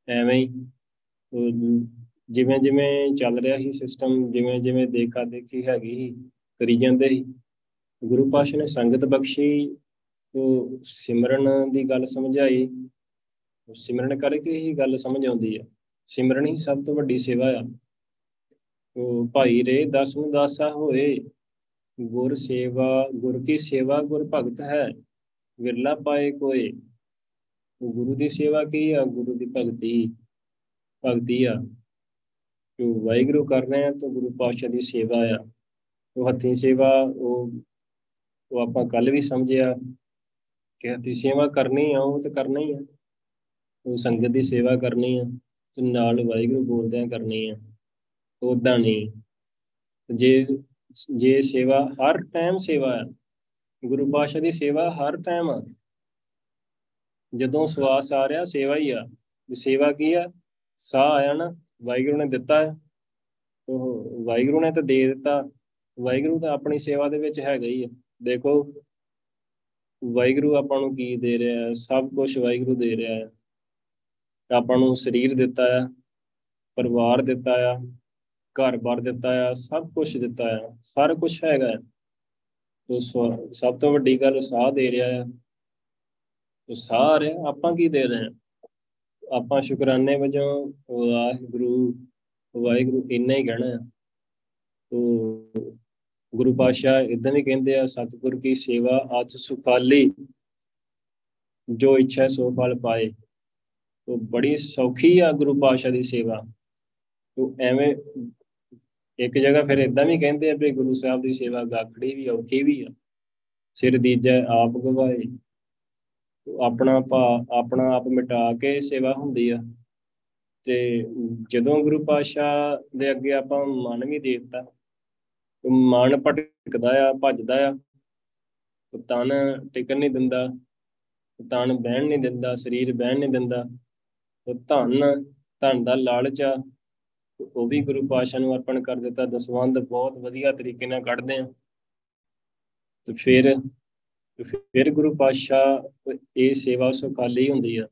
ਐਵੇਂ ਹੀ ਜਿਵੇਂ ਜਿਵੇਂ ਚੱਲ ਰਿਹਾ ਸੀ ਸਿਸਟਮ ਜਿਵੇਂ ਜਿਵੇਂ ਦੇਖਾ ਦੇਖੀ ਹੈਗੀ ਸੀ, ਕਰੀ ਜਾਂਦੇ ਸੀ। ਗੁਰੂ ਪਾਸ਼ਾ ਨੇ ਸੰਗਤ ਬਖਸ਼ੀ ਤੋ ਸਿਮਰਨ ਦੀ ਗੱਲ ਸਮਝਾਈ। ਸਿਮਰਨ ਕਰਕੇ ਹੀ ਗੱਲ ਸਮਝ ਆਉਂਦੀ ਆ। ਸਿਮਰਨ ਹੀ ਸਭ ਤੋਂ ਵੱਡੀ ਸੇਵਾ ਆ। ਉਹ ਭਾਈ ਰੇ ਦਸ ਨੂੰ ਦਾਸਾ ਹੋਏ, ਗੁਰ ਸੇਵਾ, ਗੁਰ ਕੀ ਸੇਵਾ ਗੁਰ ਭਗਤ ਹੈ, ਵਿਰਲਾ ਪਾਏ ਕੋਏ। ਗੁਰੂ ਦੀ ਸੇਵਾ ਕੀ ਆ? ਗੁਰੂ ਦੀ ਭਗਤੀ ਭਗਤੀ ਆ। ਜੋ ਵਾਹਿਗੁਰੂ ਕਰ ਰਹੇ ਆ, ਤਾਂ ਗੁਰੂ ਪਾਤਸ਼ਾਹ ਦੀ ਸੇਵਾ ਆ। ਉਹ ਹੱਥੀਂ ਸੇਵਾ, ਉਹ ਉਹ ਆਪਾਂ ਕੱਲ ਵੀ ਸਮਝਿਆ ਕਿ ਹੱਥੀਂ ਸੇਵਾ ਕਰਨੀ ਆ, ਉਹ ਤਾਂ ਕਰਨਾ ਹੀ ਆ। ਉਹ ਸੰਗਤ ਦੀ ਸੇਵਾ ਕਰਨੀ ਆ, ਤੇ ਨਾਲ ਵਾਹਿਗੁਰੂ ਬੋਲਦਿਆਂ ਕਰਨੀ ਆ। ਉਦਾਂ ਨਹੀਂ। ਜੇ ਜੇ ਸੇਵਾ ਹਰ ਟਾਈਮ ਸੇਵਾ ਹੈ ਗੁਰੂ ਪਾਸ਼ਾ ਦੀ ਸੇਵਾ ਹਰ ਟਾਈਮ ਆ। ਜਦੋਂ ਸਵਾਸ ਆ ਰਿਹਾ ਸੇਵਾ ਹੀ ਆ। ਵੀ ਸੇਵਾ ਕੀ ਆ? ਸਾਹ ਆਇਆ ਨਾ ਵਾਹਿਗੁਰੂ ਨੇ ਦਿੱਤਾ। ਹੈ ਉਹ ਵਾਹਿਗੁਰੂ ਨੇ ਤਾਂ ਦੇ ਦਿੱਤਾ। ਵਾਹਿਗੁਰੂ ਤਾਂ ਆਪਣੀ ਸੇਵਾ ਦੇ ਵਿੱਚ ਹੈਗਾ ਹੀ ਆ। ਦੇਖੋ ਵਾਹਿਗੁਰੂ ਆਪਾਂ ਨੂੰ ਕੀ ਦੇ ਰਿਹਾ ਹੈ? ਸਭ ਕੁਝ ਵਾਹਿਗੁਰੂ ਦੇ ਰਿਹਾ ਹੈ। ਆਪਾਂ ਨੂੰ ਸਰੀਰ ਦਿੱਤਾ ਆ ਪਰਿਵਾਰ ਦਿੱਤਾ ਆ ਘਰ-ਬਾਰ ਦਿੱਤਾ ਆ ਸਭ ਕੁਝ ਦਿੱਤਾ ਆ ਸਾਰਾ ਕੁਝ ਹੈਗਾ ਤੋ ਸਭ ਤੋਂ ਵੱਡੀ ਗੱਲ ਸਾਹ ਦੇ ਰਿਹਾ ਆ ਤੋ ਸਾਹ ਰਿਹਾ ਆਪਾਂ ਕੀ ਦੇ ਰਹੇ ਆ ਆਪਾਂ ਸ਼ੁਕਰਾਨੇ ਵਜੋਂ ਵਾਹਿਗੁਰੂ ਵਾਹਿਗੁਰੂ ਇੰਨਾ ਹੀ ਕਹਿਣਾ ਤੋ ਗੁਰੂ ਪਾਸ਼ਾ ਇਦਾਂ ਵੀ ਕਹਿੰਦੇ ਆ, ਸਤਿਗੁਰ ਕੀ ਸੇਵਾ ਆਚ ਸੁਖਾਲੀ, ਜੋ ਇੱਛਾ ਸੋ ਫਲ ਪਾਏ। ਤੋ ਬੜੀ ਸੌਖੀ ਆ ਗੁਰੂ ਪਾਸ਼ਾ ਦੀ ਸੇਵਾ। ਤੋ ਐਵੇਂ ਇੱਕ ਜਗ੍ਹਾ ਫਿਰ ਇਦਾਂ ਵੀ ਕਹਿੰਦੇ ਆ ਵੀ ਗੁਰੂ ਸਾਹਿਬ ਦੀ ਸੇਵਾ ਗਾਖੜੀ ਵੀ ਔਖੀ ਵੀ ਆ। ਸਿਰ ਦੀਜੈ ਆਪ ਗਵਾਏ। ਆਪਣਾ ਭਾ, ਆਪਣਾ ਆਪ ਮਿਟਾ ਕੇ ਸੇਵਾ ਹੁੰਦੀ ਆ। ਤੇ ਜਦੋਂ ਗੁਰੂ ਪਾਸ਼ਾ ਦੇ ਅੱਗੇ ਆਪਾਂ ਮਨ ਵੀ ਦੇ ਦਿੱਤਾ ਮਨ ਭਟਕਦਾ ਆ, ਭੱਜਦਾ ਆ ਤਨ ਟਿਕਣ ਨਹੀਂ ਦਿੰਦਾ ਤਨ ਬਹਿਣ ਨਹੀਂ ਦਿੰਦਾ, ਸਰੀਰ ਬਹਿਣ ਨਹੀਂ ਦਿੰਦਾ, ਉਹ ਧਨ ਧਨ ਦਾ ਲਾਲਚ ਆ, ਉਹ ਵੀ ਗੁਰੂ ਪਾਸ਼ਾ ਨੂੰ ਅਰਪਣ ਕਰ ਦਿੱਤਾ। ਦਸਵੰਦ ਬਹੁਤ ਵਧੀਆ ਤਰੀਕੇ ਨਾਲ ਕੱਢਦੇ ਆ। ਤੇ ਫਿਰ ਫਿਰ ਗੁਰੂ ਪਾਸ਼ਾ ਇਹ ਸੇਵਾ ਸੁਖਾਲੀ ਹੁੰਦੀ ਆ,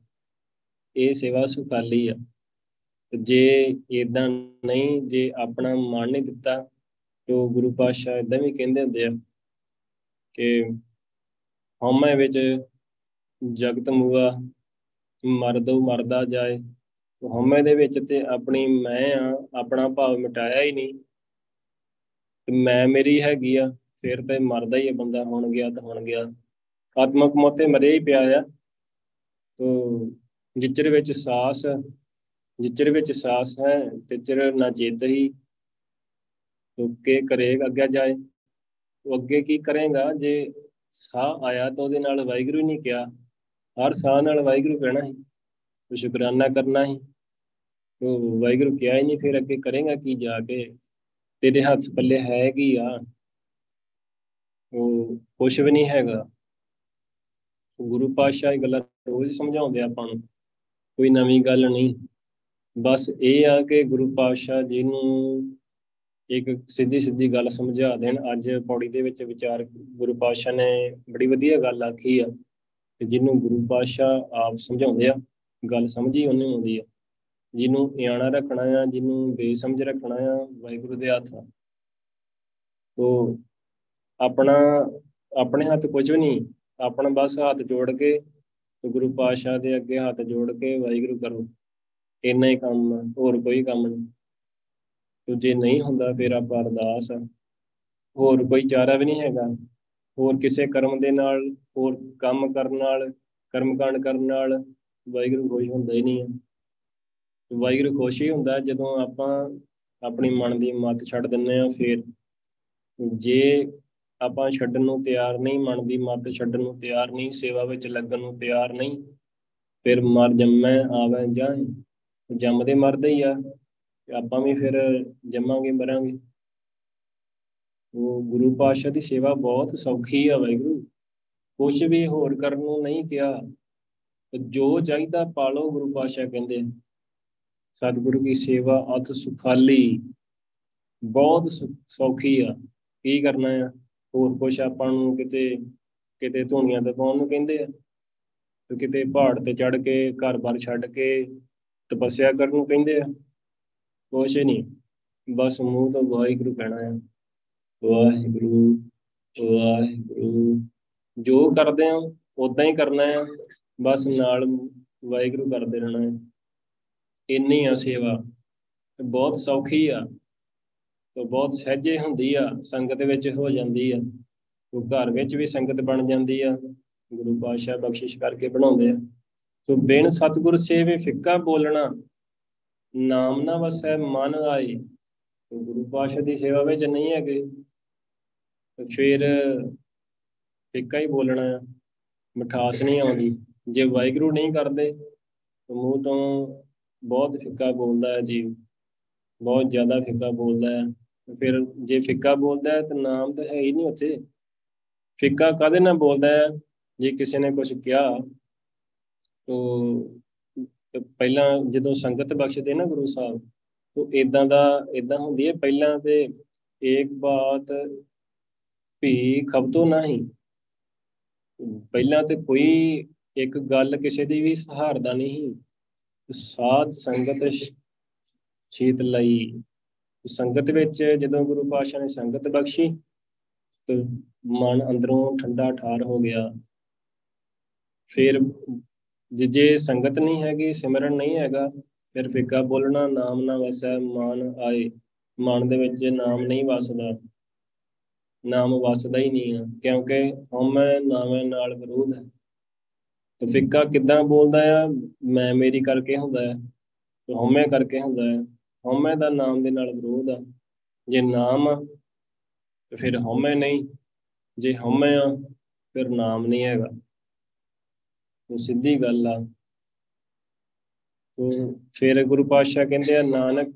ਇਹ ਸੇਵਾ ਸੁਖਾਲੀ ਆ। ਜੇ ਇਦਾਂ ਨਹੀਂ, ਜੇ ਆਪਣਾ ਮਨ ਨਹੀਂ ਦਿੱਤਾ, ਤੇ ਗੁਰੂ ਪਾਸ਼ਾ ਇਦਾਂ ਵੀ ਕਹਿੰਦੇ ਹੁੰਦੇ ਆ ਕਿ ਹਉਮੈ ਵਿੱਚ ਜਗਤ ਮੂਆ ਮਰਦੋ ਮਰਦਾ ਜਾਏ। ਹਉਮੈ ਦੇ ਵਿੱਚ ਤੇ ਆਪਣੀ ਮੈਂ ਆ, ਆਪਣਾ ਭਾਵ ਮਿਟਾਇਆ ਹੀ ਨਹੀਂ। ਤੇ ਮੈਂ ਮੇਰੀ ਹੈਗੀ ਆ ਫਿਰ ਤੇ ਮਰਦਾ ਹੀ ਆ ਬੰਦਾ, ਹੁਣ ਗਿਆ ਤਾਂ ਹੁਣ ਗਿਆ। ਆਤਮਕ ਮੋਤੇ ਮਰੇ ਹੀ ਪਿਆ ਆ। ਤੋ ਜਿਚਰ ਵਿੱਚ ਸਾਸ, ਜਿਚਰ ਵਿੱਚ ਸਾਸ ਹੈ, ਤਿਚਰ ਨਾ ਚੇਤ ਹੀ। ਤੋ ਕੇ ਕਰੇਗਾ, ਅੱਗੇ ਜਾਏ। ਉਹ ਅੱਗੇ ਕੀ ਕਰੇਗਾ? ਜੇ ਸਾਹ ਆਇਆ ਤਾਂ ਉਹਦੇ ਨਾਲ ਵਾਹਿਗੁਰੂ ਨਹੀਂ ਕਿਹਾ। ਹਰ ਸਾਹ ਨਾਲ ਵਾਹਿਗੁਰੂ ਕਹਿਣਾ ਹੀ। ਤੇ ਸ਼ੁਕਰਾਨਾ ਕਰਨਾ ਹੀ। ਉਹ ਵਾਹਿਗੁਰੂ ਕਿਹਾ ਹੀ ਨਹੀਂ, ਫਿਰ ਅੱਗੇ ਕਰੇਗਾ ਕੀ ਜਾ ਕੇ? ਤੇਰੇ ਹੱਥ ਪੱਲੇ ਹੈ ਕੀ ਆ? ਉਹ ਕੁਛ ਵੀ ਨਹੀਂ ਹੈਗਾ। ਗੁਰੂ ਪਾਤਸ਼ਾਹ ਇਹ ਗੱਲਾਂ ਰੋਜ਼ ਸਮਝਾਉਂਦੇ ਆਪਾਂ ਨੂੰ, ਕੋਈ ਨਵੀਂ ਗੱਲ ਨਹੀਂ। ਬਸ ਇਹ ਆ ਕਿ ਗੁਰੂ ਪਾਤਸ਼ਾਹ ਜੀ ਨੂੰ ਇੱਕ ਸਿੱਧੀ ਸਿੱਧੀ ਗੱਲ ਸਮਝਾ ਦੇਣ। ਅੱਜ ਪੌੜੀ ਦੇ ਵਿੱਚ ਵਿਚਾਰ ਗੁਰੂ ਪਾਤਸ਼ਾਹ ਨੇ ਬੜੀ ਵਧੀਆ ਗੱਲ ਆਖੀ ਆ ਕਿ ਜਿਹਨੂੰ ਗੁਰੂ ਪਾਤਸ਼ਾਹ ਆਪ ਸਮਝਾਉਂਦੇ ਆ, ਗੱਲ ਸਮਝੀ ਉਹਨੂੰ ਆਉਂਦੀ ਆ। ਜਿਹਨੂੰ ਇਆਣਾ ਰੱਖਣਾ ਆ, ਜਿਹਨੂੰ ਬੇਸਮਝ ਰੱਖਣਾ ਆ, ਵਾਹਿਗੁਰੂ ਦੇ ਹੱਥ ਆ। ਤੋ ਆਪਣਾ ਆਪਣੇ ਹੱਥ ਕੁਝ ਵੀ ਨਹੀਂ ਆਪਣਾ ਬਸ ਹੱਥ ਜੋੜ ਕੇ ਗੁਰੂ ਪਾਤਸ਼ਾਹ ਦੇ ਅੱਗੇ ਹੱਥ ਜੋੜ ਕੇ ਵਾਹਿਗੁਰੂ ਕਰੋ। ਇੰਨਾ ਹੀ ਕੰਮ ਹੋਰ ਕੋਈ ਕੰਮ ਨਹੀਂ। ਤੇ ਜੇ ਨਹੀਂ ਹੁੰਦਾ ਫਿਰ ਆਪਾਂ ਅਰਦਾਸ। ਹੋਰ ਕੋਈ ਚਾਰਾ ਵੀ ਨਹੀਂ ਹੈਗਾ। ਹੋਰ ਕਿਸੇ ਕਰਮ ਦੇ ਨਾਲ ਹੋਰ ਕੰਮ ਕਰਨ ਨਾਲ ਕਰਮ ਕਾਂਡ ਕਰਨ ਨਾਲ ਵਾਹਿਗੁਰੂ ਖੁਸ਼ ਹੁੰਦਾ ਹੀ ਨਹੀਂ ਹੈ। ਵਾਹਿਗੁਰੂ ਖੁਸ਼ ਹੀ ਹੁੰਦਾ ਜਦੋਂ ਆਪਾਂ ਆਪਣੀ ਮਨ ਦੀ ਮੱਤ ਛੱਡ ਦਿੰਨੇ ਆ ਫਿਰ ਜੇ ਆਪਾਂ ਛੱਡਣ ਨੂੰ ਤਿਆਰ ਨਹੀਂ, ਮਨ ਦੀ ਮੱਤ ਛੱਡਣ ਨੂੰ ਤਿਆਰ ਨਹੀਂ, ਸੇਵਾ ਵਿੱਚ ਲੱਗਣ ਨੂੰ ਤਿਆਰ ਨਹੀਂ, ਫਿਰ ਮਰ ਜੰਮੈ, ਆਵੇ ਜਾਏ ਜੰਮਦੇ ਮਰਦੇ ਹੀ ਆ ਆਪਾਂ ਵੀ ਫਿਰ ਜੰਮਾਂਗੇ, ਮਰਾਂਗੇ। ਉਹ ਗੁਰੂ ਪਾਤਸ਼ਾਹ ਦੀ ਸੇਵਾ ਬਹੁਤ ਸੌਖੀ ਆ ਵਾਹਿਗੁਰੂ। ਕੁਝ ਵੀ ਹੋਰ ਕਰਨ ਨੂੰ ਨਹੀਂ ਕਿਹਾ। ਜੋ ਚਾਹੀਦਾ ਪਾਲੋ, ਗੁਰੂ ਪਾਤਸ਼ਾਹ ਕਹਿੰਦੇ ਸਤਿਗੁਰੂ ਦੀ ਸੇਵਾ ਅਤ ਸੁਖਾਲੀ, ਬਹੁਤ ਸੌਖੀ ਆ। ਕੀ ਕਰਨਾ ਆ? ਹੋਰ ਕੁਝ ਆਪਾਂ ਨੂੰ ਕਿਤੇ ਕਿਤੇ ਧੂਣੀਆਂ ਤੇ ਪਾਉਣ ਨੂੰ ਕਹਿੰਦੇ ਆ। ਤੇ ਕਿਤੇ ਪਹਾੜ ਤੇ ਚੜ ਕੇ ਘਰ-ਬਾਰ ਛੱਡ ਕੇ ਤਪੱਸਿਆ ਕਰਨ ਨੂੰ ਕਹਿੰਦੇ ਆ। ਕੁਛ ਨਹੀਂ ਬਸ ਮੂੰਹ ਤੋਂ ਵਾਹਿਗੁਰੂ ਕਹਿਣਾ ਆ। ਵਾਹਿਗੁਰੂ ਵਾਹਿਗੁਰੂ, ਜੋ ਕਰਦੇ ਆ ਉਦਾਂ ਹੀ ਕਰਨਾ ਆ। ਬਸ ਨਾਲ ਵਾਹਿਗੁਰੂ ਕਰਦੇ ਰਹਿਣਾ ਹੈ ਇੰਨੀ ਆ ਸੇਵਾ। ਬਹੁਤ ਸੌਖੀ ਆ। ਤੇ ਬਹੁਤ ਸਹਜੇ ਹੁੰਦੀ ਆ, ਸੰਗਤ ਵਿੱਚ ਹੋ ਜਾਂਦੀ ਆ। ਉਹ ਘਰ ਵਿੱਚ ਵੀ ਸੰਗਤ ਬਣ ਜਾਂਦੀ ਆ, ਗੁਰੂ ਪਾਤਸ਼ਾਹ ਬਖਸ਼ਿਸ਼ ਕਰਕੇ ਬਣਾਉਂਦੇ ਆ। ਸੋ ਬਿਨ ਸਤਿਗੁਰ ਸੇਵੇ ਫਿੱਕਾ ਬੋਲਣਾ, ਨਾਮ ਨਾ ਵਸੈ ਮਨ ਆਏ। ਗੁਰੂ ਪਾਤਸ਼ਾਹ ਦੀ ਸੇਵਾ ਵਿੱਚ ਨਹੀਂ ਹੈਗੇ ਫਿਰ ਫਿੱਕਾ ਹੀ ਬੋਲਣਾ ਆ। ਮਠਾਸ ਨਹੀਂ ਆਉਂਦੀ। ਜੇ ਵਾਹਿਗੁਰੂ ਨਹੀਂ ਕਰਦੇ ਮੂੰਹ ਤੋਂ ਬਹੁਤ ਫਿੱਕਾ ਬੋਲਦਾ ਹੈ ਜੀ। ਬਹੁਤ ਜ਼ਿਆਦਾ ਫਿੱਕਾ ਬੋਲਦਾ ਹੈ ਫਿਰ ਜੇ ਫਿੱਕਾ ਬੋਲਦਾ ਹੈ ਤਾਂ ਨਾਮ ਤਾਂ ਹੈ ਹੀ ਨਹੀਂ ਉੱਥੇ। ਫਿੱਕਾ ਕਾਦੇ ਨਾਲ ਬੋਲਦਾ ਹੈ? ਜੇ ਕਿਸੇ ਨੇ ਕੁਝ ਕਿਹਾ, ਤੋ ਪਹਿਲਾਂ ਜਦੋਂ ਸੰਗਤ ਬਖਸ਼ਦੇ ਨਾ ਗੁਰੂ ਸਾਹਿਬ, ਤੋ ਇਦਾਂ ਦਾ ਇਦਾਂ ਹੁੰਦੀ ਹੈ, ਪਹਿਲਾਂ ਤੇ ਇੱਕ ਬਾਤ ਵੀ ਖਬਤੋ ਨਹੀਂ। ਪਹਿਲਾਂ ਤੇ ਕੋਈ ਇੱਕ ਗੱਲ ਕਿਸੇ ਦੀ ਵੀ ਸਹਾਰਦਾ ਨਹੀਂ। ਸਾਧ ਸੰਗਤ ਸ਼ੀਤ ਲਈ। ਸੰਗਤ ਵਿੱਚ ਜਦੋਂ ਗੁਰੂ ਪਾਤਸ਼ਾਹ ਨੇ ਸੰਗਤ ਬਖਸ਼ੀ ਤੇ ਮਨ ਅੰਦਰੋਂ ਠੰਡਾ ਠਾਰ ਹੋ ਗਿਆ। ਫਿਰ ਜੇ ਸੰਗਤ ਨਹੀਂ ਹੈਗੀ, ਸਿਮਰਨ ਨਹੀਂ ਹੈਗਾ, ਫਿਰ ਫਿੱਕਾ ਬੋਲਣਾ ਨਾਮ ਨਾ ਵਸੈ, ਮਨ ਆਏ। ਮਨ ਦੇ ਵਿੱਚ ਨਾਮ ਨਹੀਂ ਵਸਦਾ। ਨਾਮ ਵਸਦਾ ਹੀ ਨਹੀਂ ਆ, ਕਿਉਂਕਿ ਹਉਮੈ ਨਾਮੇ ਨਾਲ ਵਿਰੋਧ ਹੈ। ਤੇ ਫਿੱਕਾ ਕਿੱਦਾਂ ਬੋਲਦਾ ਆ? ਮੈਂ ਮੇਰੀ ਕਰਕੇ ਹੁੰਦਾ ਹੈ, ਤੇ ਹਉਮੈ ਕਰਕੇ ਹੁੰਦਾ ਹੈ। ਹਉਮੈ ਦਾ ਨਾਮ ਦੇ ਨਾਲ ਵਿਰੋਧ ਆ। ਜੇ ਨਾਮ ਤੇ ਫਿਰ ਹਉਮੈ ਨਹੀਂ। ਜੇ ਹਉਮੈ ਆ, ਫਿਰ ਨਾਮ ਨਹੀਂ ਹੈਗਾ। ਉਹ ਸਿੱਧੀ ਗੱਲ ਆ। ਉਹ ਫਿਰ ਗੁਰੂ ਪਾਤਸ਼ਾਹ ਕਹਿੰਦੇ ਆ, ਨਾਨਕ